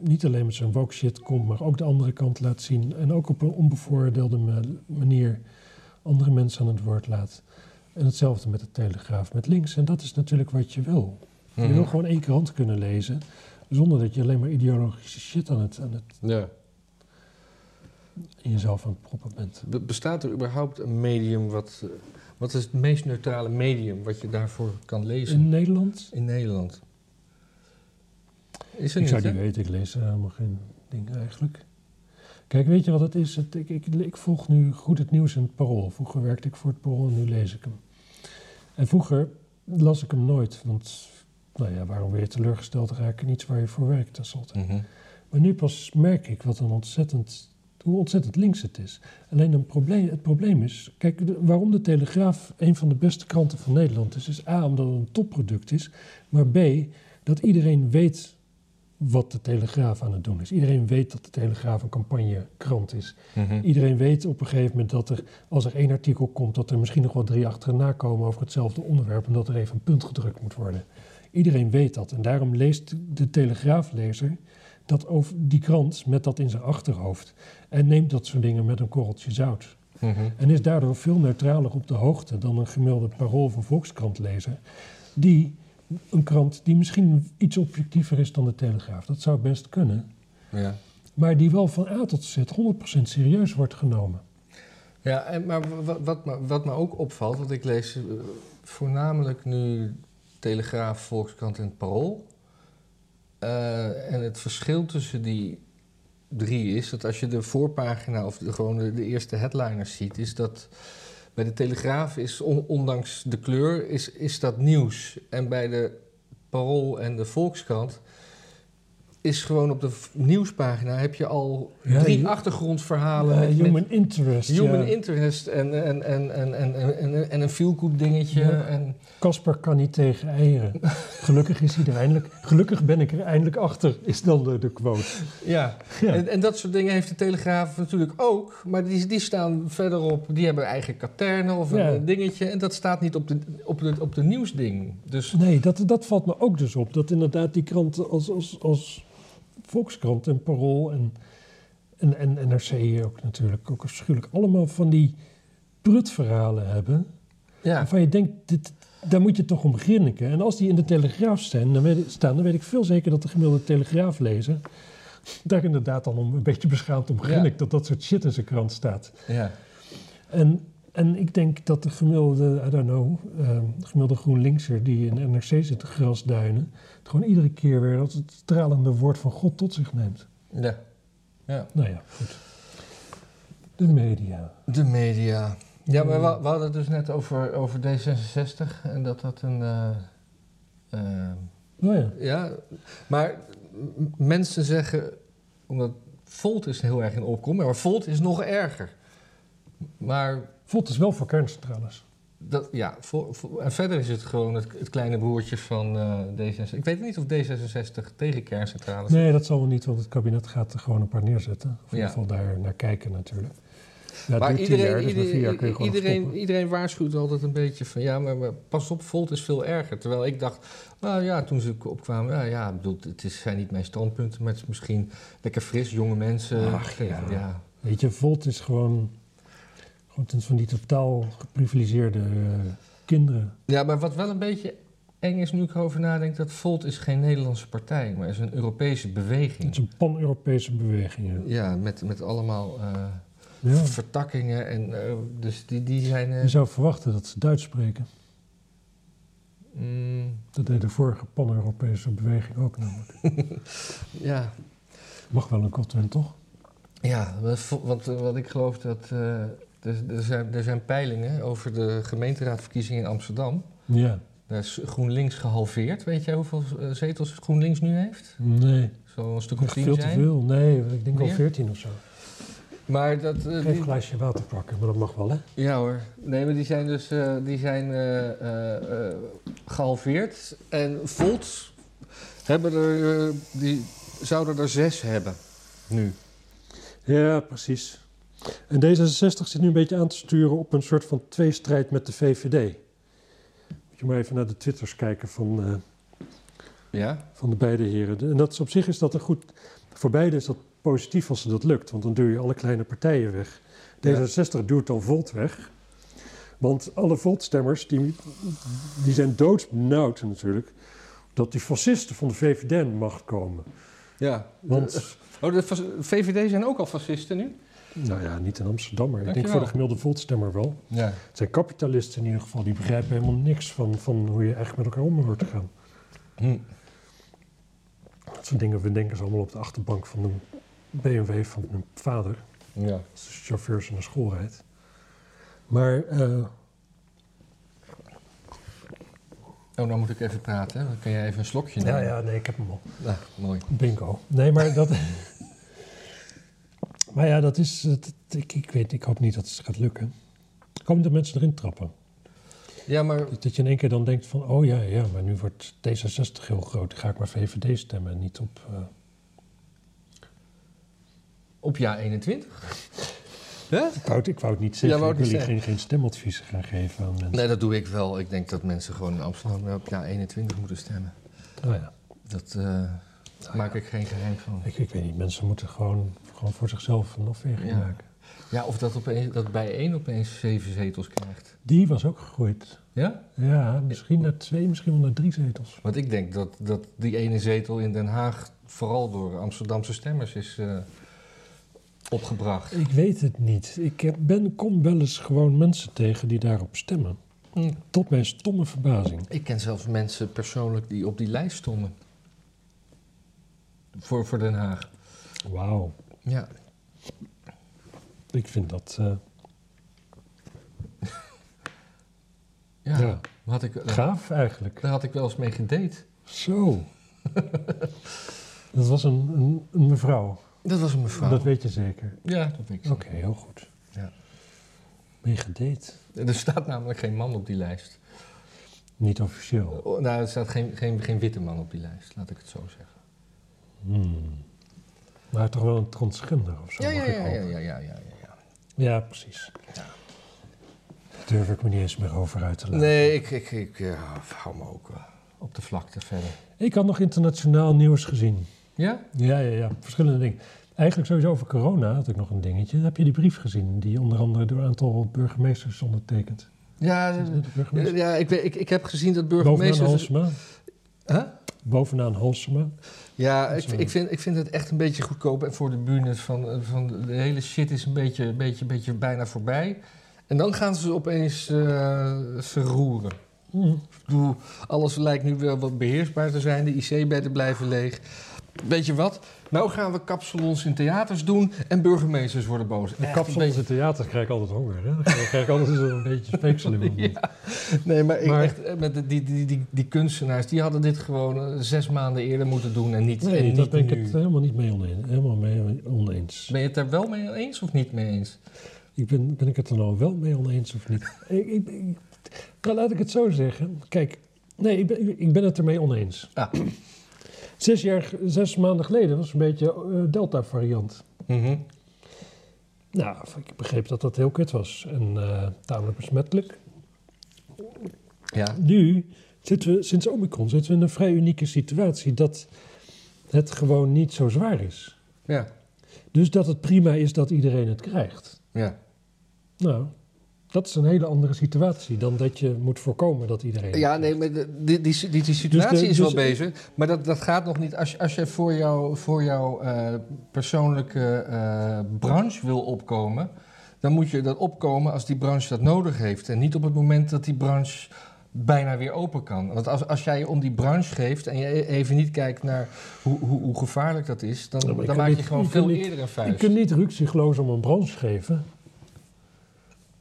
S1: niet alleen met zijn woke shit komt, maar ook de andere kant laat zien. En ook op een onbevoordeelde ma- manier andere mensen aan het woord laat. En hetzelfde met de Telegraaf, met links. En dat is natuurlijk wat je wil. Je
S2: Mhm.
S1: wil gewoon één krant kunnen lezen, zonder dat je alleen maar ideologische shit aan het, aan het
S2: Ja.
S1: in jezelf aan het proppen bent.
S2: Be- Bestaat er überhaupt een medium wat... eh, Wat is het meest neutrale medium wat je daarvoor kan lezen
S1: In Nederland?
S2: in Nederland? Is er
S1: Ik
S2: niet,
S1: zou niet weten, ik lees er helemaal geen ding eigenlijk. Kijk, weet je wat het is? Het, ik, ik, ik volg nu goed het nieuws in het Parool. Vroeger werkte ik voor het Parool en nu lees ik hem. En vroeger las ik hem nooit, want nou ja, waarom weer teleurgesteld raken? Niets waar je voor werkt, tenslotte.
S2: Mhm.
S1: Maar nu pas merk ik wat een ontzettend, hoe ontzettend links het is. Alleen een probleem, het probleem is, kijk, de- waarom de Telegraaf een van de beste kranten van Nederland is, is A, omdat het een topproduct is, maar B, dat iedereen weet wat de Telegraaf aan het doen is. Iedereen weet dat de Telegraaf een campagnekrant is.
S2: Mhm.
S1: Iedereen weet op een gegeven moment dat er, als er één artikel komt, dat er misschien nog wel drie achterna komen over hetzelfde onderwerp en dat er even een punt gedrukt moet worden. Iedereen weet dat en daarom leest de Telegraaflezer dat over die krant met dat in zijn achterhoofd en neemt dat soort dingen met een korreltje zout.
S2: Mhm.
S1: En is daardoor veel neutraler op de hoogte dan een gemiddelde parool een volkskrantlezer, die een krant die misschien iets objectiever is dan de Telegraaf. Dat zou best kunnen.
S2: Ja.
S1: Maar die wel van A tot Z 100% serieus wordt genomen.
S2: Ja, en, maar wat, wat, me- wat me ook opvalt, want ik lees eh, voornamelijk nu Telegraaf, Volkskrant en het Parool. Eh, en het verschil tussen die drie is dat als je de voorpagina of de, gewoon de, de eerste headliners ziet, is dat bij de Telegraaf is on- ondanks de kleur is, is dat nieuws. En bij de Parool en de Volkskrant is gewoon op de nieuwspagina heb je al
S1: Ja,
S2: drie
S1: je-
S2: achtergrondverhalen. Met- met-
S1: human interest.
S2: Human
S1: ja.
S2: interest en, en, en, en, en, en, en, en een feel-good dingetje.
S1: Ja. Casper kan niet tegen eieren. Gelukkig is hij er eindelijk. Gelukkig ben ik er eindelijk achter, is dan de, de quote.
S2: ja. En, en dat soort dingen heeft de Telegraaf natuurlijk ook. Maar die, die staan verderop. Die hebben eigen katernen of een dingetje. En dat staat niet op de, op de, op de nieuwsding. Dus
S1: Nee, dat, dat valt me ook dus op. Dat inderdaad die kranten als, als, als Volkskrant en Parool en, en, en NRC ook natuurlijk, ook afschuwelijk, allemaal van die prutverhalen hebben.
S2: ja.
S1: Waarvan je denkt, dit, daar moet je toch om grinniken. En als die in de Telegraaf staan dan, weet, staan, dan weet ik veel zeker dat de gemiddelde Telegraaflezer daar inderdaad dan om, een beetje beschaamd om grinnikt dat dat soort shit in zijn krant staat.
S2: ja.
S1: En en ik denk dat de gemiddelde, I don't know, de gemiddelde GroenLinkser die in de NRC zit te grasduinen, het gewoon iedere keer weer als het stralende woord van God tot zich neemt.
S2: Ja. ja.
S1: Nou ja, goed. De media.
S2: De media. Ja, maar we, we hadden het dus net over, over D66 en dat dat een. eh, eh,
S1: Oh ja.
S2: ja, maar mensen zeggen, omdat Volt is heel erg in opkomst, maar Volt is nog erger. Maar
S1: Volt is wel voor kerncentrales.
S2: dat, ja, Vol- en verder is het gewoon het, het kleine broertje van eh, D66. Ik weet niet of D66 tegen kerncentrales
S1: Nee, dat zal wel niet, want het kabinet gaat er gewoon een paar neerzetten. Of in ieder geval daar naar kijken natuurlijk. Ja,
S2: maar iedereen,
S1: jaar, dus
S2: iedereen, iedereen, iedereen waarschuwt altijd een beetje van ja, maar, maar pas op, Volt is veel erger. Terwijl ik dacht, nou ja, toen ze opkwamen, ja, ja ik bedoel, het is, zijn niet mijn standpunten, maar het is misschien lekker fris, jonge mensen.
S1: Ach, ja.
S2: ja.
S1: Weet je, Volt is gewoon, ten- van die totaal geprivilegeerde eh, kinderen.
S2: Ja, maar wat wel een beetje eng is nu ik erover nadenk, dat Volt is geen Nederlandse partij, maar is een Europese
S1: Het
S2: beweging.
S1: is een pan-Europese beweging. ja.
S2: Ja, met, met allemaal eh,
S1: Ja.
S2: vertakkingen en eh, dus die, die zijn...
S1: Je zou verwachten dat ze Duits spreken.
S2: mm,
S1: Dat deed de vorige pan-Europese beweging ook namelijk.
S2: ja,
S1: Mag wel een Godwin, toch?
S2: Ja, wat, wat ik geloof dat. Er, er, zijn, er zijn peilingen over de gemeenteraadverkiezingen in Amsterdam.
S1: Ja.
S2: Daar is GroenLinks gehalveerd. Weet jij hoeveel eh, zetels GroenLinks nu heeft?
S1: Nee,
S2: Zo'n stuk of tien
S1: veel te
S2: zijn.
S1: veel. Nee, ik denk wel? 14 of zo.
S2: Maar dat. eh,
S1: Geef een glaasje water pakken, maar dat mag wel, hè?
S2: ja hoor. Nee, maar die zijn dus eh, die zijn, eh, eh, eh, gehalveerd. En Volt hebben er, die zouden er zes hebben nu.
S1: Ja, precies. En D66 zit nu een beetje aan te sturen op een soort van tweestrijd met de VVD. Moet je maar even naar de twitters kijken van, eh,
S2: Ja?
S1: van de beide heren. En dat is, op zich is dat een goed... Voor beide is dat positief als ze dat lukt, want dan duw je alle kleine partijen weg.
S2: Ja.
S1: D66 duwt dan Volt weg. Want alle Volt-stemmers, die, die zijn doodsbenauwd natuurlijk... dat die fascisten van de VVD macht komen.
S2: Ja.
S1: Want...
S2: Oh, de VVD zijn ook al fascisten nu?
S1: Nou ja, niet in Amsterdam, maar ik denk voor de gemiddelde Voltstemmer wel.
S2: Ja.
S1: Het zijn kapitalisten in ieder geval, die begrijpen helemaal niks van, van hoe je eigenlijk met elkaar om hoort te gaan.
S2: Hm.
S1: Dat soort dingen bedenken ze allemaal op de achterbank van een BMW van hun vader,
S2: Ja.
S1: als de chauffeur ze naar school rijdt. Maar eh,
S2: Oh, nou moet ik even praten. hè. Dan kan jij even een slokje
S1: ja,
S2: nemen.
S1: ja, nee, ik heb hem al.
S2: Nou, mooi.
S1: Bingo. Nee, maar dat. maar ja, dat is. ik, ik weet, ik hoop niet dat het gaat lukken. Ik hoop niet dat mensen erin trappen.
S2: Ja, maar
S1: Dat, je in één keer dan denkt van, oh ja, ja, maar nu wordt D66 heel groot. Dan ga ik maar VVD stemmen en niet op... eh,
S2: op jaar 21. Hè?
S1: Ik, wou het, ik wou het niet zeggen,
S2: Ja,
S1: ik wil hier geen, geen stemadviezen gaan geven aan mensen.
S2: Nee, dat doe ik wel. Ik denk dat mensen gewoon in Amsterdam op jaar 21 moeten stemmen.
S1: Oh ja.
S2: Dat eh, maak ik geen geheim van.
S1: Ik, ik weet niet, mensen moeten gewoon, gewoon voor zichzelf een afweging
S2: Ja.
S1: maken.
S2: Ja, of dat, opeens, dat bij één opeens zeven zetels krijgt.
S1: Die was ook gegroeid.
S2: Ja?
S1: Ja, misschien naar twee, misschien wel naar drie zetels.
S2: Want ik denk dat, dat die ene zetel in Den Haag vooral door Amsterdamse stemmers is eh, opgebracht.
S1: Ik weet het niet. Ik heb, ben, kom wel eens gewoon mensen tegen die daarop stemmen.
S2: Hm.
S1: Tot mijn stomme verbazing.
S2: Ik ken zelfs mensen persoonlijk die op die lijst stonden. Voor, voor Den Haag.
S1: Wauw.
S2: Ja.
S1: Ik vind dat... eh,
S2: Ja.
S1: Ja.
S2: Had ik, daar,
S1: gaaf eigenlijk.
S2: daar had ik wel eens mee gedate.
S1: Zo. dat was een, een, een mevrouw.
S2: Dat was een mevrouw.
S1: Dat weet je zeker.
S2: Ja, dat weet ik.
S1: Oké, heel goed.
S2: Ja.
S1: Je gedate?
S2: Er staat namelijk geen man op die lijst.
S1: Niet officieel.
S2: Oh, Nou, er staat geen, geen, geen witte man op die lijst, laat ik het zo zeggen.
S1: Hmm. Maar toch wel een transgender of zo?
S2: Ja, ja,
S1: mag ik
S2: ja, ja, ja, ja, ja,
S1: precies.
S2: Ja.
S1: Daar durf ik me niet eens meer over uit te laten.
S2: Nee, ik, ik, ik hou me ook eh, op de vlakte verder.
S1: Ik had nog internationaal nieuws gezien.
S2: Ja?
S1: Ja, ja, ja. Verschillende dingen. Eigenlijk sowieso over corona had ik nog een dingetje. Heb je die brief gezien? Die onder andere door een aantal burgemeesters is ondertekend.
S2: Ja, ja ik, ik, ik heb gezien dat
S1: Bovenaan
S2: burgemeesters...
S1: Halsema.
S2: Huh?
S1: Bovenaan Halsema.
S2: Ja, ik, ik, vind, ik vind het echt een beetje goedkoop. En voor de bühne van, van de hele shit is een beetje, beetje, beetje bijna voorbij. En dan gaan ze opeens eh, ze roeren. Ik bedoel, alles lijkt nu wel wat beheersbaar te zijn. De IC-bedden blijven leeg. Weet je wat? Nou gaan we kapsalons in theaters doen en burgemeesters worden boos.
S1: De kapsalons in theaters krijg ik altijd honger. Hè? Dan krijg ik altijd een beetje speeksel in.
S2: Ja. Nee, maar, ik echt, eh, met die, die, die, die kunstenaars, die hadden dit gewoon eh, zes maanden eerder moeten doen en niet, en
S1: Nee,
S2: niet
S1: daar ben ik
S2: nu.
S1: het helemaal niet mee oneens. Helemaal mee oneens.
S2: Ben je het er wel mee eens of niet mee eens?
S1: Ik ben, ben ik het er nou wel mee oneens of niet? ik, ik, ik- nou, laat ik het zo zeggen. Kijk, nee, ik ben, ik ben het ermee oneens.
S2: Ah.
S1: Zes, jaar, zes maanden geleden was een beetje eh, Delta-variant.
S2: Mhm.
S1: Nou, ik begreep dat dat heel kut was en eh, tamelijk besmettelijk.
S2: Ja.
S1: Nu zitten we, sinds Omicron, zitten we in een vrij unieke situatie dat het gewoon niet zo zwaar is.
S2: Ja.
S1: Dus dat het prima is dat iedereen het krijgt.
S2: Ja.
S1: Nou, dat is een hele andere situatie dan dat je moet voorkomen dat iedereen.
S2: Ja, nee, maar de- die, die, die, die situatie
S1: de-
S2: is wel
S1: dus-
S2: bezig. Maar dat, dat gaat nog niet. Als, je- als je voor jouw voor jou, eh, persoonlijke eh, branche wil opkomen, dan moet je dat opkomen als die branche dat nodig heeft. En niet op het moment dat die branche bijna weer open kan. Want als, als jij om die branche geeft en je e- even niet kijkt naar hoe, hoe, hoe gevaarlijk dat is, dan,
S1: Ja, je
S2: dan maak je
S1: niet-
S2: gewoon
S1: je
S2: veel
S1: niet-
S2: eerder een
S1: Je
S2: vuist.
S1: kunt niet ruksigloos om een branche geven.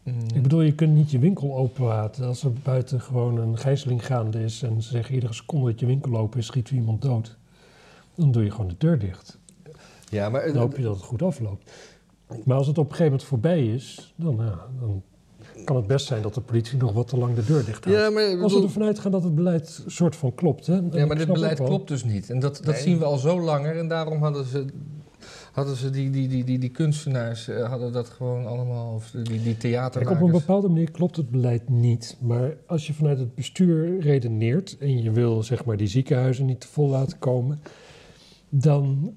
S2: Mm.
S1: Ik bedoel, je kunt niet je winkel open laten als er buiten gewoon een gijzeling gaande is en ze zeggen iedere seconde dat je winkel open is, schiet iemand dood. Dan doe je gewoon de deur dicht.
S2: ja, maar
S1: Dan hoop je dat het goed afloopt. Maar als het op een gegeven moment voorbij is, dan, ja, dan kan het best zijn dat de politie nog wat te lang de deur dicht houdt.
S2: ja, maar, ik
S1: Als we
S2: bedoel-
S1: ervan uitgaan dat het beleid soort van klopt. Hè? En
S2: Ja, maar dit beleid klopt dus niet. En dat, dat
S1: Nee.
S2: zien we al zo langer. En daarom hadden ze, hadden ze die, die, die, die, die kunstenaars eh, hadden dat gewoon allemaal. Of die, die theatermakers.
S1: op een bepaalde manier klopt het beleid niet. Maar als je vanuit het bestuur redeneert en je wil zeg maar die ziekenhuizen niet te vol laten komen, dan,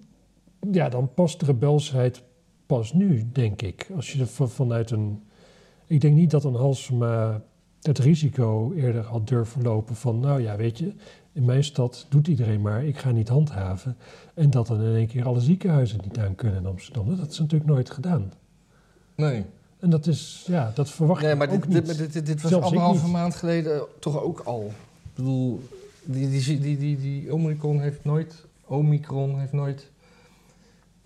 S1: ja, dan past de rebelsheid pas nu, denk ik. Als je er van- vanuit een. Ik denk niet dat een Halsema het risico eerder had durven lopen van, nou ja, weet je, in mijn stad doet iedereen maar, ik ga niet handhaven. En dat dan in één keer alle ziekenhuizen niet aan kunnen in Amsterdam. Dat is natuurlijk nooit gedaan.
S2: Nee,
S1: En dat is, ja, dat verwacht
S2: nee maar
S1: ook
S2: dit,
S1: niet.
S2: dit, dit, dit, dit was
S1: ik
S2: anderhalve maand geleden toch ook al. Ik bedoel, die, die, die, die, die Omicron heeft nooit. Omicron heeft nooit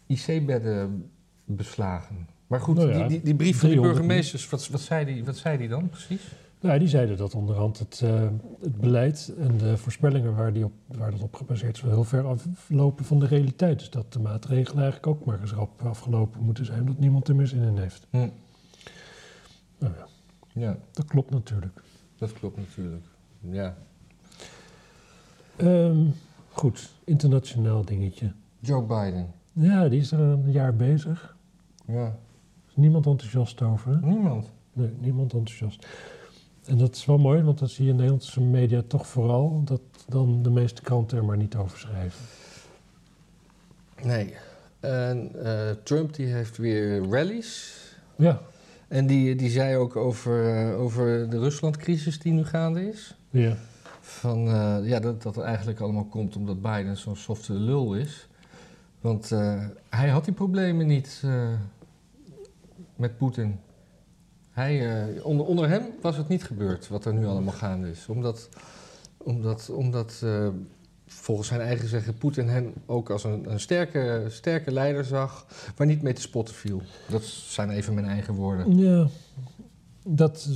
S2: IC-bedden beslagen. Maar goed,
S1: Nou ja,
S2: die, die, die brief van de
S1: 300
S2: burgemeesters, wat, wat, zei die, wat zei die dan precies?
S1: Nou, die zeiden dat onderhand het, eh, het beleid en de voorspellingen waar, die op, waar dat op gebaseerd is, wel heel ver aflopen van de realiteit. Dus dat de maatregelen eigenlijk ook maar eens rap afgelopen moeten zijn, omdat niemand er meer zin in heeft.
S2: Hm.
S1: Nou ja,
S2: Ja,
S1: dat klopt natuurlijk.
S2: dat klopt natuurlijk. Ja.
S1: Ehm, goed, internationaal dingetje.
S2: Joe Biden.
S1: Ja, die is er een jaar bezig.
S2: Ja.
S1: Is niemand enthousiast over.
S2: Niemand.
S1: Nee, niemand enthousiast. En dat is wel mooi, want dan zie je in Nederlandse media toch vooral dat dan de meeste kranten er maar niet over schrijven.
S2: Nee. En eh, Trump die heeft weer rallies.
S1: Ja,
S2: En die, die zei ook over, eh, over de Ruslandcrisis die nu gaande is.
S1: ja.
S2: Van, eh, ja, dat dat eigenlijk allemaal komt omdat Biden zo'n softe lul is. Want hij had die problemen niet met Poetin. Hij, eh, onder, onder hem was het niet gebeurd wat er nu allemaal gaande is. Omdat, omdat, omdat eh, volgens zijn eigen zeggen Poetin hem ook als een, een sterke, sterke leider zag waar niet mee te spotten viel. Dat zijn even mijn eigen woorden.
S1: Ja, dat,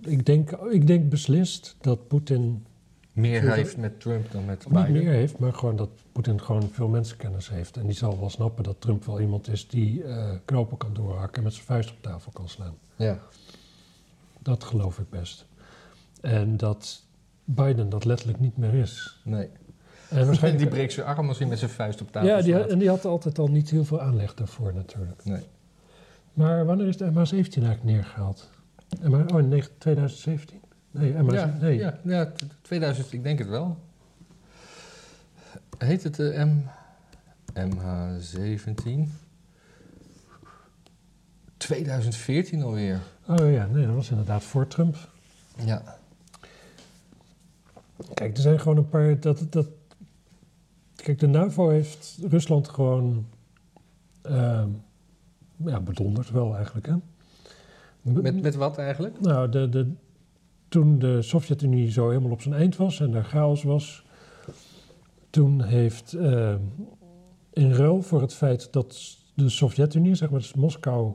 S1: ik, denk, ik denk beslist dat Poetin
S2: Meer
S1: Veel-
S2: heeft met Trump dan met
S1: niet
S2: Biden.
S1: meer heeft, maar gewoon dat Poetin gewoon veel mensenkennis heeft. En die zal wel snappen dat Trump wel iemand is die eh, knopen kan doorhakken en met zijn vuist op tafel kan slaan.
S2: Ja.
S1: Dat geloof ik best. En dat Biden dat letterlijk niet meer is.
S2: Nee.
S1: En waarschijnlijk,
S2: Die breekt zijn arm als hij met zijn vuist op tafel
S1: ja, die, en die had altijd al niet heel veel aanleg daarvoor natuurlijk.
S2: Nee.
S1: Maar wanneer is de MH17 eigenlijk neergehaald? MH, oh, in 9 2017? Nee, MH17,
S2: Ja,
S1: nee.
S2: ja, ja, t- 2000, ik denk het wel. Heet het de M... MH17? 2014 alweer.
S1: Oh ja, nee, dat was inderdaad voor Trump.
S2: Ja.
S1: Kijk, er zijn gewoon een paar. Dat, dat, kijk, de NAVO heeft Rusland gewoon. ehm ja, bedonderd wel eigenlijk. Hè?
S2: Met, met wat eigenlijk?
S1: Nou, de, de, toen de Sovjet-Unie zo helemaal op zijn eind was en er chaos was, toen heeft uh, in ruil voor het feit dat de Sovjet-Unie, zeg maar, dus Moskou,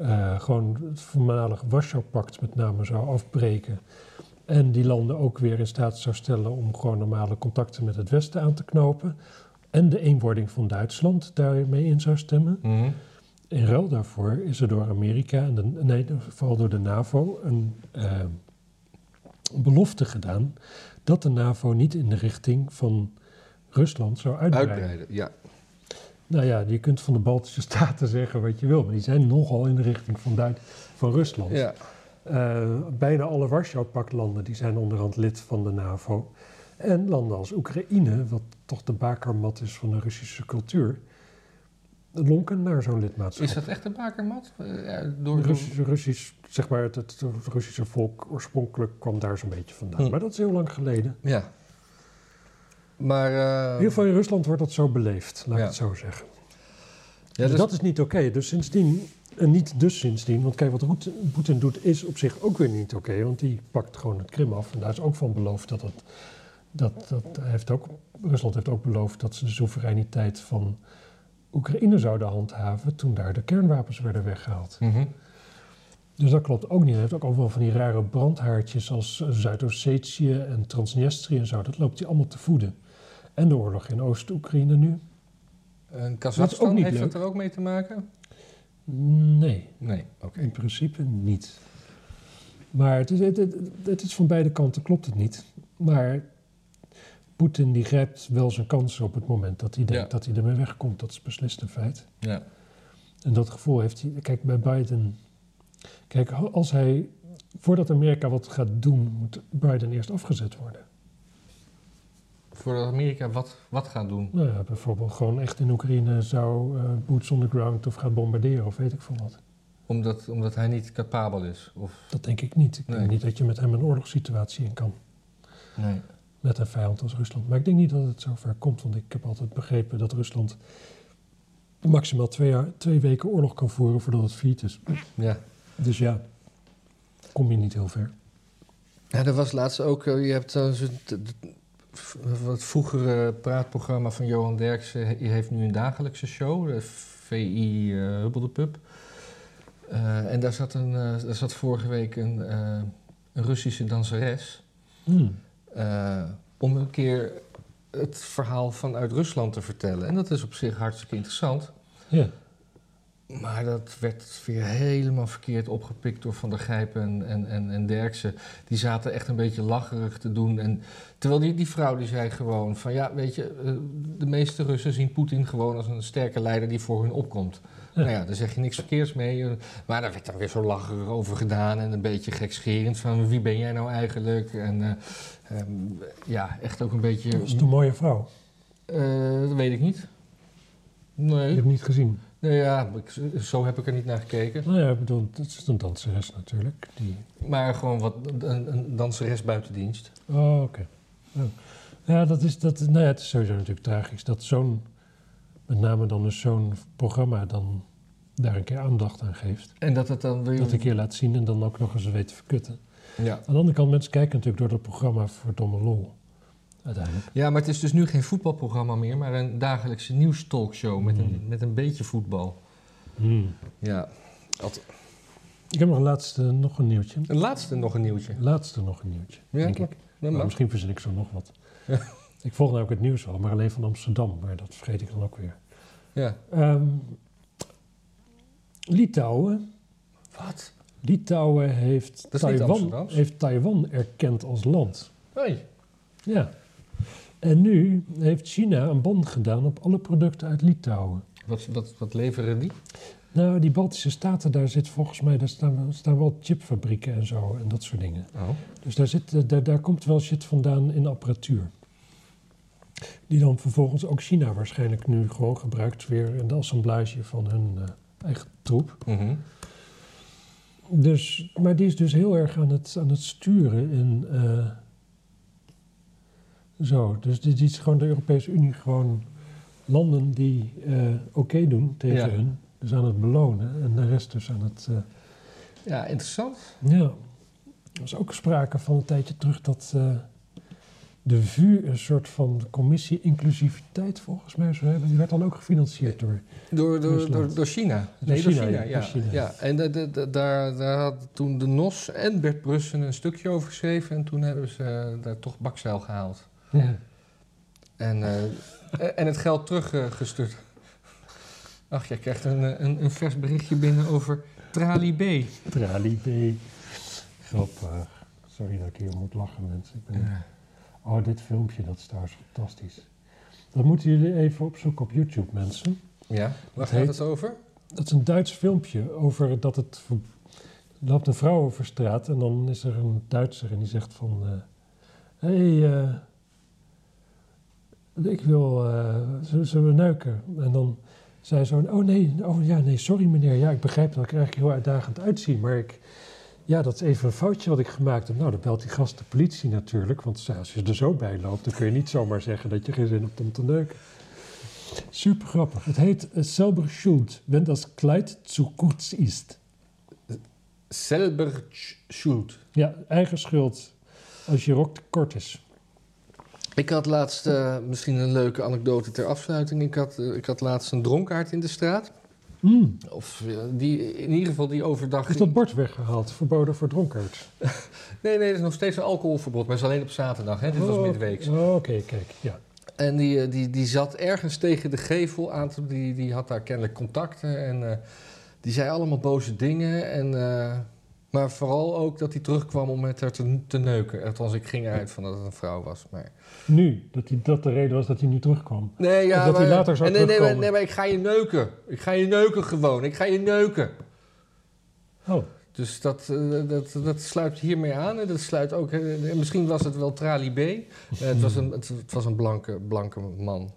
S1: uh, gewoon het voormalig Warschau-pact met name zou afbreken. En die landen ook weer in staat zou stellen om gewoon normale contacten met het Westen aan te knopen. En de eenwording van Duitsland daarmee in zou stemmen.
S2: Mhm.
S1: In ruil daarvoor is er door Amerika, en de, nee, vooral door de NAVO, een uh, belofte gedaan dat de NAVO niet in de richting van Rusland zou uitbreiden.
S2: Uitbreiden, ja.
S1: Nou ja, je kunt van de Baltische Staten zeggen wat je wil, maar die zijn nogal in de richting van, Duit van Rusland.
S2: Ja.
S1: Uh, bijna alle Warschau-paktlanden die zijn onderhand lid van de NAVO. En landen als Oekraïne, wat toch de bakermat is van de Russische cultuur, lonken naar zo'n lidmaatschap.
S2: Is dat echt een bakermat? Uh, ja,
S1: door, Russisch, Russisch, zeg maar, het, het, Russische volk oorspronkelijk kwam daar zo'n beetje vandaan.
S2: Hm.
S1: Maar dat is heel lang geleden.
S2: Ja. Maar, uh,
S1: in ieder geval in Rusland wordt dat zo beleefd, laat ik het zo zeggen.
S2: ja,
S1: dus
S2: dus-
S1: dat is niet oké. Dus sindsdien, en niet dus sindsdien, want kijk, wat Poetin doet is op zich ook weer niet oké, want die pakt gewoon het Krim af. En daar is ook van beloofd dat het, dat, dat heeft ook, Rusland heeft ook beloofd dat ze de soevereiniteit van Oekraïne zouden handhaven toen daar de kernwapens werden weggehaald.
S2: Mhm.
S1: Dus dat klopt ook niet. Hij heeft ook allemaal van die rare brandhaartjes als Zuid-Ossetië en Transnistrië en zo. Dat loopt hij allemaal te voeden. En de oorlog in Oost-Oekraïne nu?
S2: En Kazachstan, heeft
S1: leuk.
S2: dat er ook mee te maken?
S1: Nee.
S2: Nee, oké.
S1: In principe niet. Maar het is, het, het- het is van beide kanten klopt het niet. Maar Poetin die grijpt wel zijn kansen op het moment dat hij denkt
S2: Ja.
S1: dat hij ermee wegkomt. Dat is beslist een feit.
S2: Ja.
S1: En dat gevoel heeft hij. Kijk, bij Biden. Kijk, als hij. Voordat Amerika wat gaat doen, moet Biden eerst afgezet worden.
S2: Voordat Amerika wat, wat gaat doen.
S1: Nou ja, bijvoorbeeld gewoon echt in Oekraïne zou eh, boots on the ground of gaat bombarderen of weet ik veel wat.
S2: Omdat, omdat hij niet capabel is. Of,
S1: Dat denk ik niet. Ik
S2: Nee.
S1: denk niet dat je met hem een oorlogssituatie in kan.
S2: nee.
S1: met een vijand als Rusland. Maar ik denk niet dat het zover komt, want ik heb altijd begrepen dat Rusland maximaal twee, jaar, twee weken oorlog kan voeren voordat het failliet is.
S2: Ja.
S1: Dus ja, kom je niet heel ver.
S2: Ja, er was laatst ook, eh, je hebt uh, het vroegere praatprogramma van Johan Derksen, heeft nu een dagelijkse show, de VI uh, Hubbel de Pub. Uh, en daar zat, een, uh, daar zat vorige week een, uh, een Russische danseres.
S1: Hmm.
S2: Om een keer het verhaal vanuit Rusland te vertellen. En dat is op zich hartstikke interessant.
S1: Ja.
S2: Maar dat werd weer helemaal verkeerd opgepikt door Van der Gijpen en, en, en, en Derksen. Die zaten echt een beetje lacherig te doen. En, terwijl die, die vrouw die zei gewoon van... ja, weet je, uh, de meeste Russen zien Poetin gewoon als een sterke leider die voor hun opkomt. Ja. Nou ja, daar zeg je niks verkeers mee. Maar daar werd dan weer zo lacherig over gedaan en een beetje gekscherend van wie ben jij nou eigenlijk? En uh, um, ja, echt ook een beetje...
S1: Dat is een mooie vrouw.
S2: Uh, dat weet ik niet. Nee.
S1: Je hebt niet gezien.
S2: Nee, ja, ik, zo heb ik er niet naar gekeken.
S1: Nou ja, ik bedoel, het is een danseres natuurlijk. Die...
S2: Maar gewoon wat, een, een danseres buiten dienst.
S1: Oh, oké. Okay. Oh. Ja, dat is, dat, nou ja, het is sowieso natuurlijk tragisch dat zo'n, met name dan dus zo'n programma dan daar een keer aandacht aan geeft.
S2: En dat het dan weer...
S1: Dat een keer laat zien en dan ook nog eens weet te verkutten.
S2: Ja.
S1: Aan de andere kant, mensen kijken natuurlijk door dat programma voor domme lol. Uiteindelijk.
S2: Ja, maar het is dus nu geen voetbalprogramma meer, maar een dagelijkse nieuwstalkshow met, mm. een, met een beetje voetbal.
S1: Mm.
S2: Ja.
S1: Ik heb nog een laatste nog een nieuwtje.
S2: Een laatste nog een nieuwtje.
S1: Laatste nog een nieuwtje,
S2: ja,
S1: denk ik. Maar misschien verzin ik zo nog wat.
S2: Ja.
S1: Ik volg nou ook het nieuws wel, maar alleen van Amsterdam. Maar dat vergeet ik dan ook weer.
S2: Ja.
S1: Um, Litouwen.
S2: Wat?
S1: Litouwen heeft
S2: Taiwan,
S1: heeft Taiwan erkend als land.
S2: Hey.
S1: Ja. En nu heeft China een ban gedaan op alle producten uit Litouwen.
S2: Wat, wat, wat leveren die?
S1: Nou, die Baltische Staten, daar zit volgens mij, daar staan, staan wel chipfabrieken en zo en dat soort dingen.
S2: Oh.
S1: Dus daar, zit, daar, daar komt wel shit vandaan in apparatuur. Die dan vervolgens ook China waarschijnlijk nu gewoon gebruikt weer in de assemblage van hun uh, eigen troep.
S2: Mm -hmm.
S1: Dus, maar die is dus heel erg aan het, aan het sturen in. Uh, zo, dus die is gewoon de Europese Unie gewoon landen die uh, oké okay doen tegen
S2: Ja.
S1: hun. Dus aan het belonen en de rest dus aan het. Uh,
S2: Ja, interessant.
S1: Ja. Er was ook sprake van een tijdje terug dat eh, de VU een soort van commissie inclusiviteit volgens mij zou hebben. Die werd dan ook gefinancierd door.
S2: Door, door, door, door China.
S1: Door
S2: Nee, door
S1: China,
S2: China,
S1: ja,
S2: ja.
S1: door China.
S2: ja. En da- da- da- daar, daar had toen de NOS en Bert Brussen een stukje over geschreven. En toen hebben ze eh, daar toch bakzeil gehaald.
S1: Ja.
S2: En, eh, en het geld teruggestuurd. Ach, jij krijgt een, eh, een, een vers berichtje binnen over Trali B.
S1: Trali B. Grappig. Sorry dat ik hier moet lachen, mensen. Ik ben...
S2: Ja.
S1: Oh, dit filmpje, dat is trouwens fantastisch. Dat moeten jullie even opzoeken op YouTube, mensen.
S2: ja, waar gaat het over?
S1: Dat is een Duits filmpje over dat het... Er loopt een vrouw over straat en dan is er een Duitser en die zegt van... Hé, hey, eh, ik wil... eh, zullen, we neuken? En dan zei zo... Oh nee, oh ja, nee, sorry meneer. Ja, ik begrijp dat ik er eigenlijk heel uitdagend uitzie, maar ik... Ja, dat is even een foutje wat ik gemaakt heb. Nou, dan belt die gast de politie natuurlijk. Want ja, als je er zo bij loopt, dan kun je niet zomaar zeggen dat je geen zin hebt om te neuken. Super grappig. Het heet uh, Selber Schuld, wenn das Kleid zu kurz ist.
S2: Selber Schuld.
S1: Ja, eigen schuld als je rok te kort is.
S2: Ik had laatst, eh, misschien een leuke anekdote ter afsluiting. Ik had, eh, ik had laatst een dronkaard in de straat.
S1: Mm.
S2: Of eh, die, in ieder geval die overdag...
S1: Is dat bord weggehaald? Verboden voor dronkaards?
S2: Nee, nee, er is nog steeds een alcoholverbod. Maar het is alleen op zaterdag. Hè? Dit was
S1: Oh,
S2: midweeks.
S1: oh, Oké, kijk. Ja.
S2: En die, die, die zat ergens tegen de gevel aan. te- Die, die had daar kennelijk contacten. En die zei allemaal boze dingen. En, maar vooral ook dat hij terugkwam om met haar te, te neuken. Althans, ik ging eruit van dat het een vrouw was. Maar...
S1: Nu, dat, die, dat de reden was dat hij nu terugkwam.
S2: Nee, ja,
S1: Of dat hij
S2: maar-
S1: later zou
S2: nee, nee, maar,
S1: terugkomen.
S2: nee, maar ik ga je neuken. Ik ga je neuken gewoon. Ik ga je neuken.
S1: Oh,
S2: Dus dat, eh, dat, dat sluit hiermee aan. En dat sluit ook... eh, misschien was het wel Trali B. Eh, het, was een, het, het was een blanke, blanke man.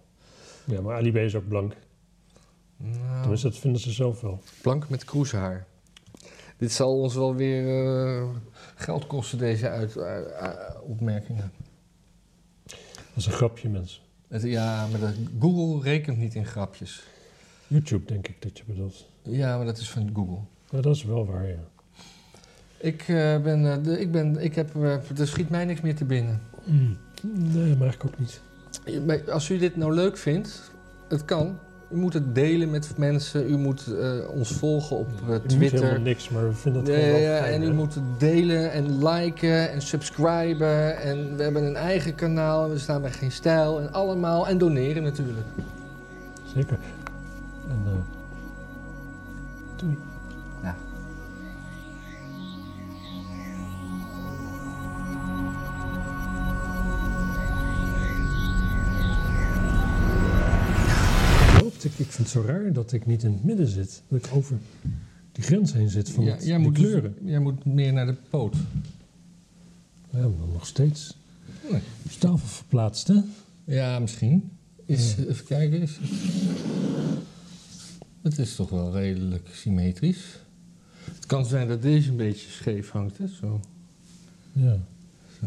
S1: ja, maar Ali B is ook blank.
S2: Nou,
S1: Tenminste, dat vinden ze zelf wel.
S2: blank met kroeshaar. Dit zal ons wel weer eh, geld kosten, deze uit, eh, eh, opmerkingen.
S1: Dat is een grapje, mensen.
S2: Het, ja, maar Google rekent niet in grapjes.
S1: YouTube, denk ik dat je bedoelt.
S2: Ja, maar dat is van Google.
S1: Ja, dat is wel waar, ja.
S2: Ik, ben, de, ik, ben, ik heb, er schiet mij niks meer te binnen.
S1: Mm. Nee, maar eigenlijk ook niet.
S2: Als u dit nou leuk vindt, het kan. U moet het delen met mensen. U moet eh, ons volgen op
S1: moet
S2: Twitter.
S1: helemaal niks, maar we vinden het
S2: Ja,
S1: gewoon wel
S2: ja,
S1: fijn,
S2: en u moet delen en liken en subscriben. En we hebben een eigen kanaal. en We staan bij Geen Stijl. En allemaal. En doneren natuurlijk.
S1: Zeker. En eh doei. Zo raar dat ik niet in het midden zit. Dat ik over die grens heen zit van
S2: Ja, jij, moet dus-
S1: kleuren.
S2: jij moet meer naar de poot.
S1: Ja, maar dan nog steeds.
S2: Nee.
S1: Is tafel verplaatst, hè?
S2: Ja, misschien. Is, Even kijken. Is, het is toch wel redelijk symmetrisch. Het kan zijn dat deze een beetje scheef hangt. Hè? Zo.
S1: Ja.
S2: Zo.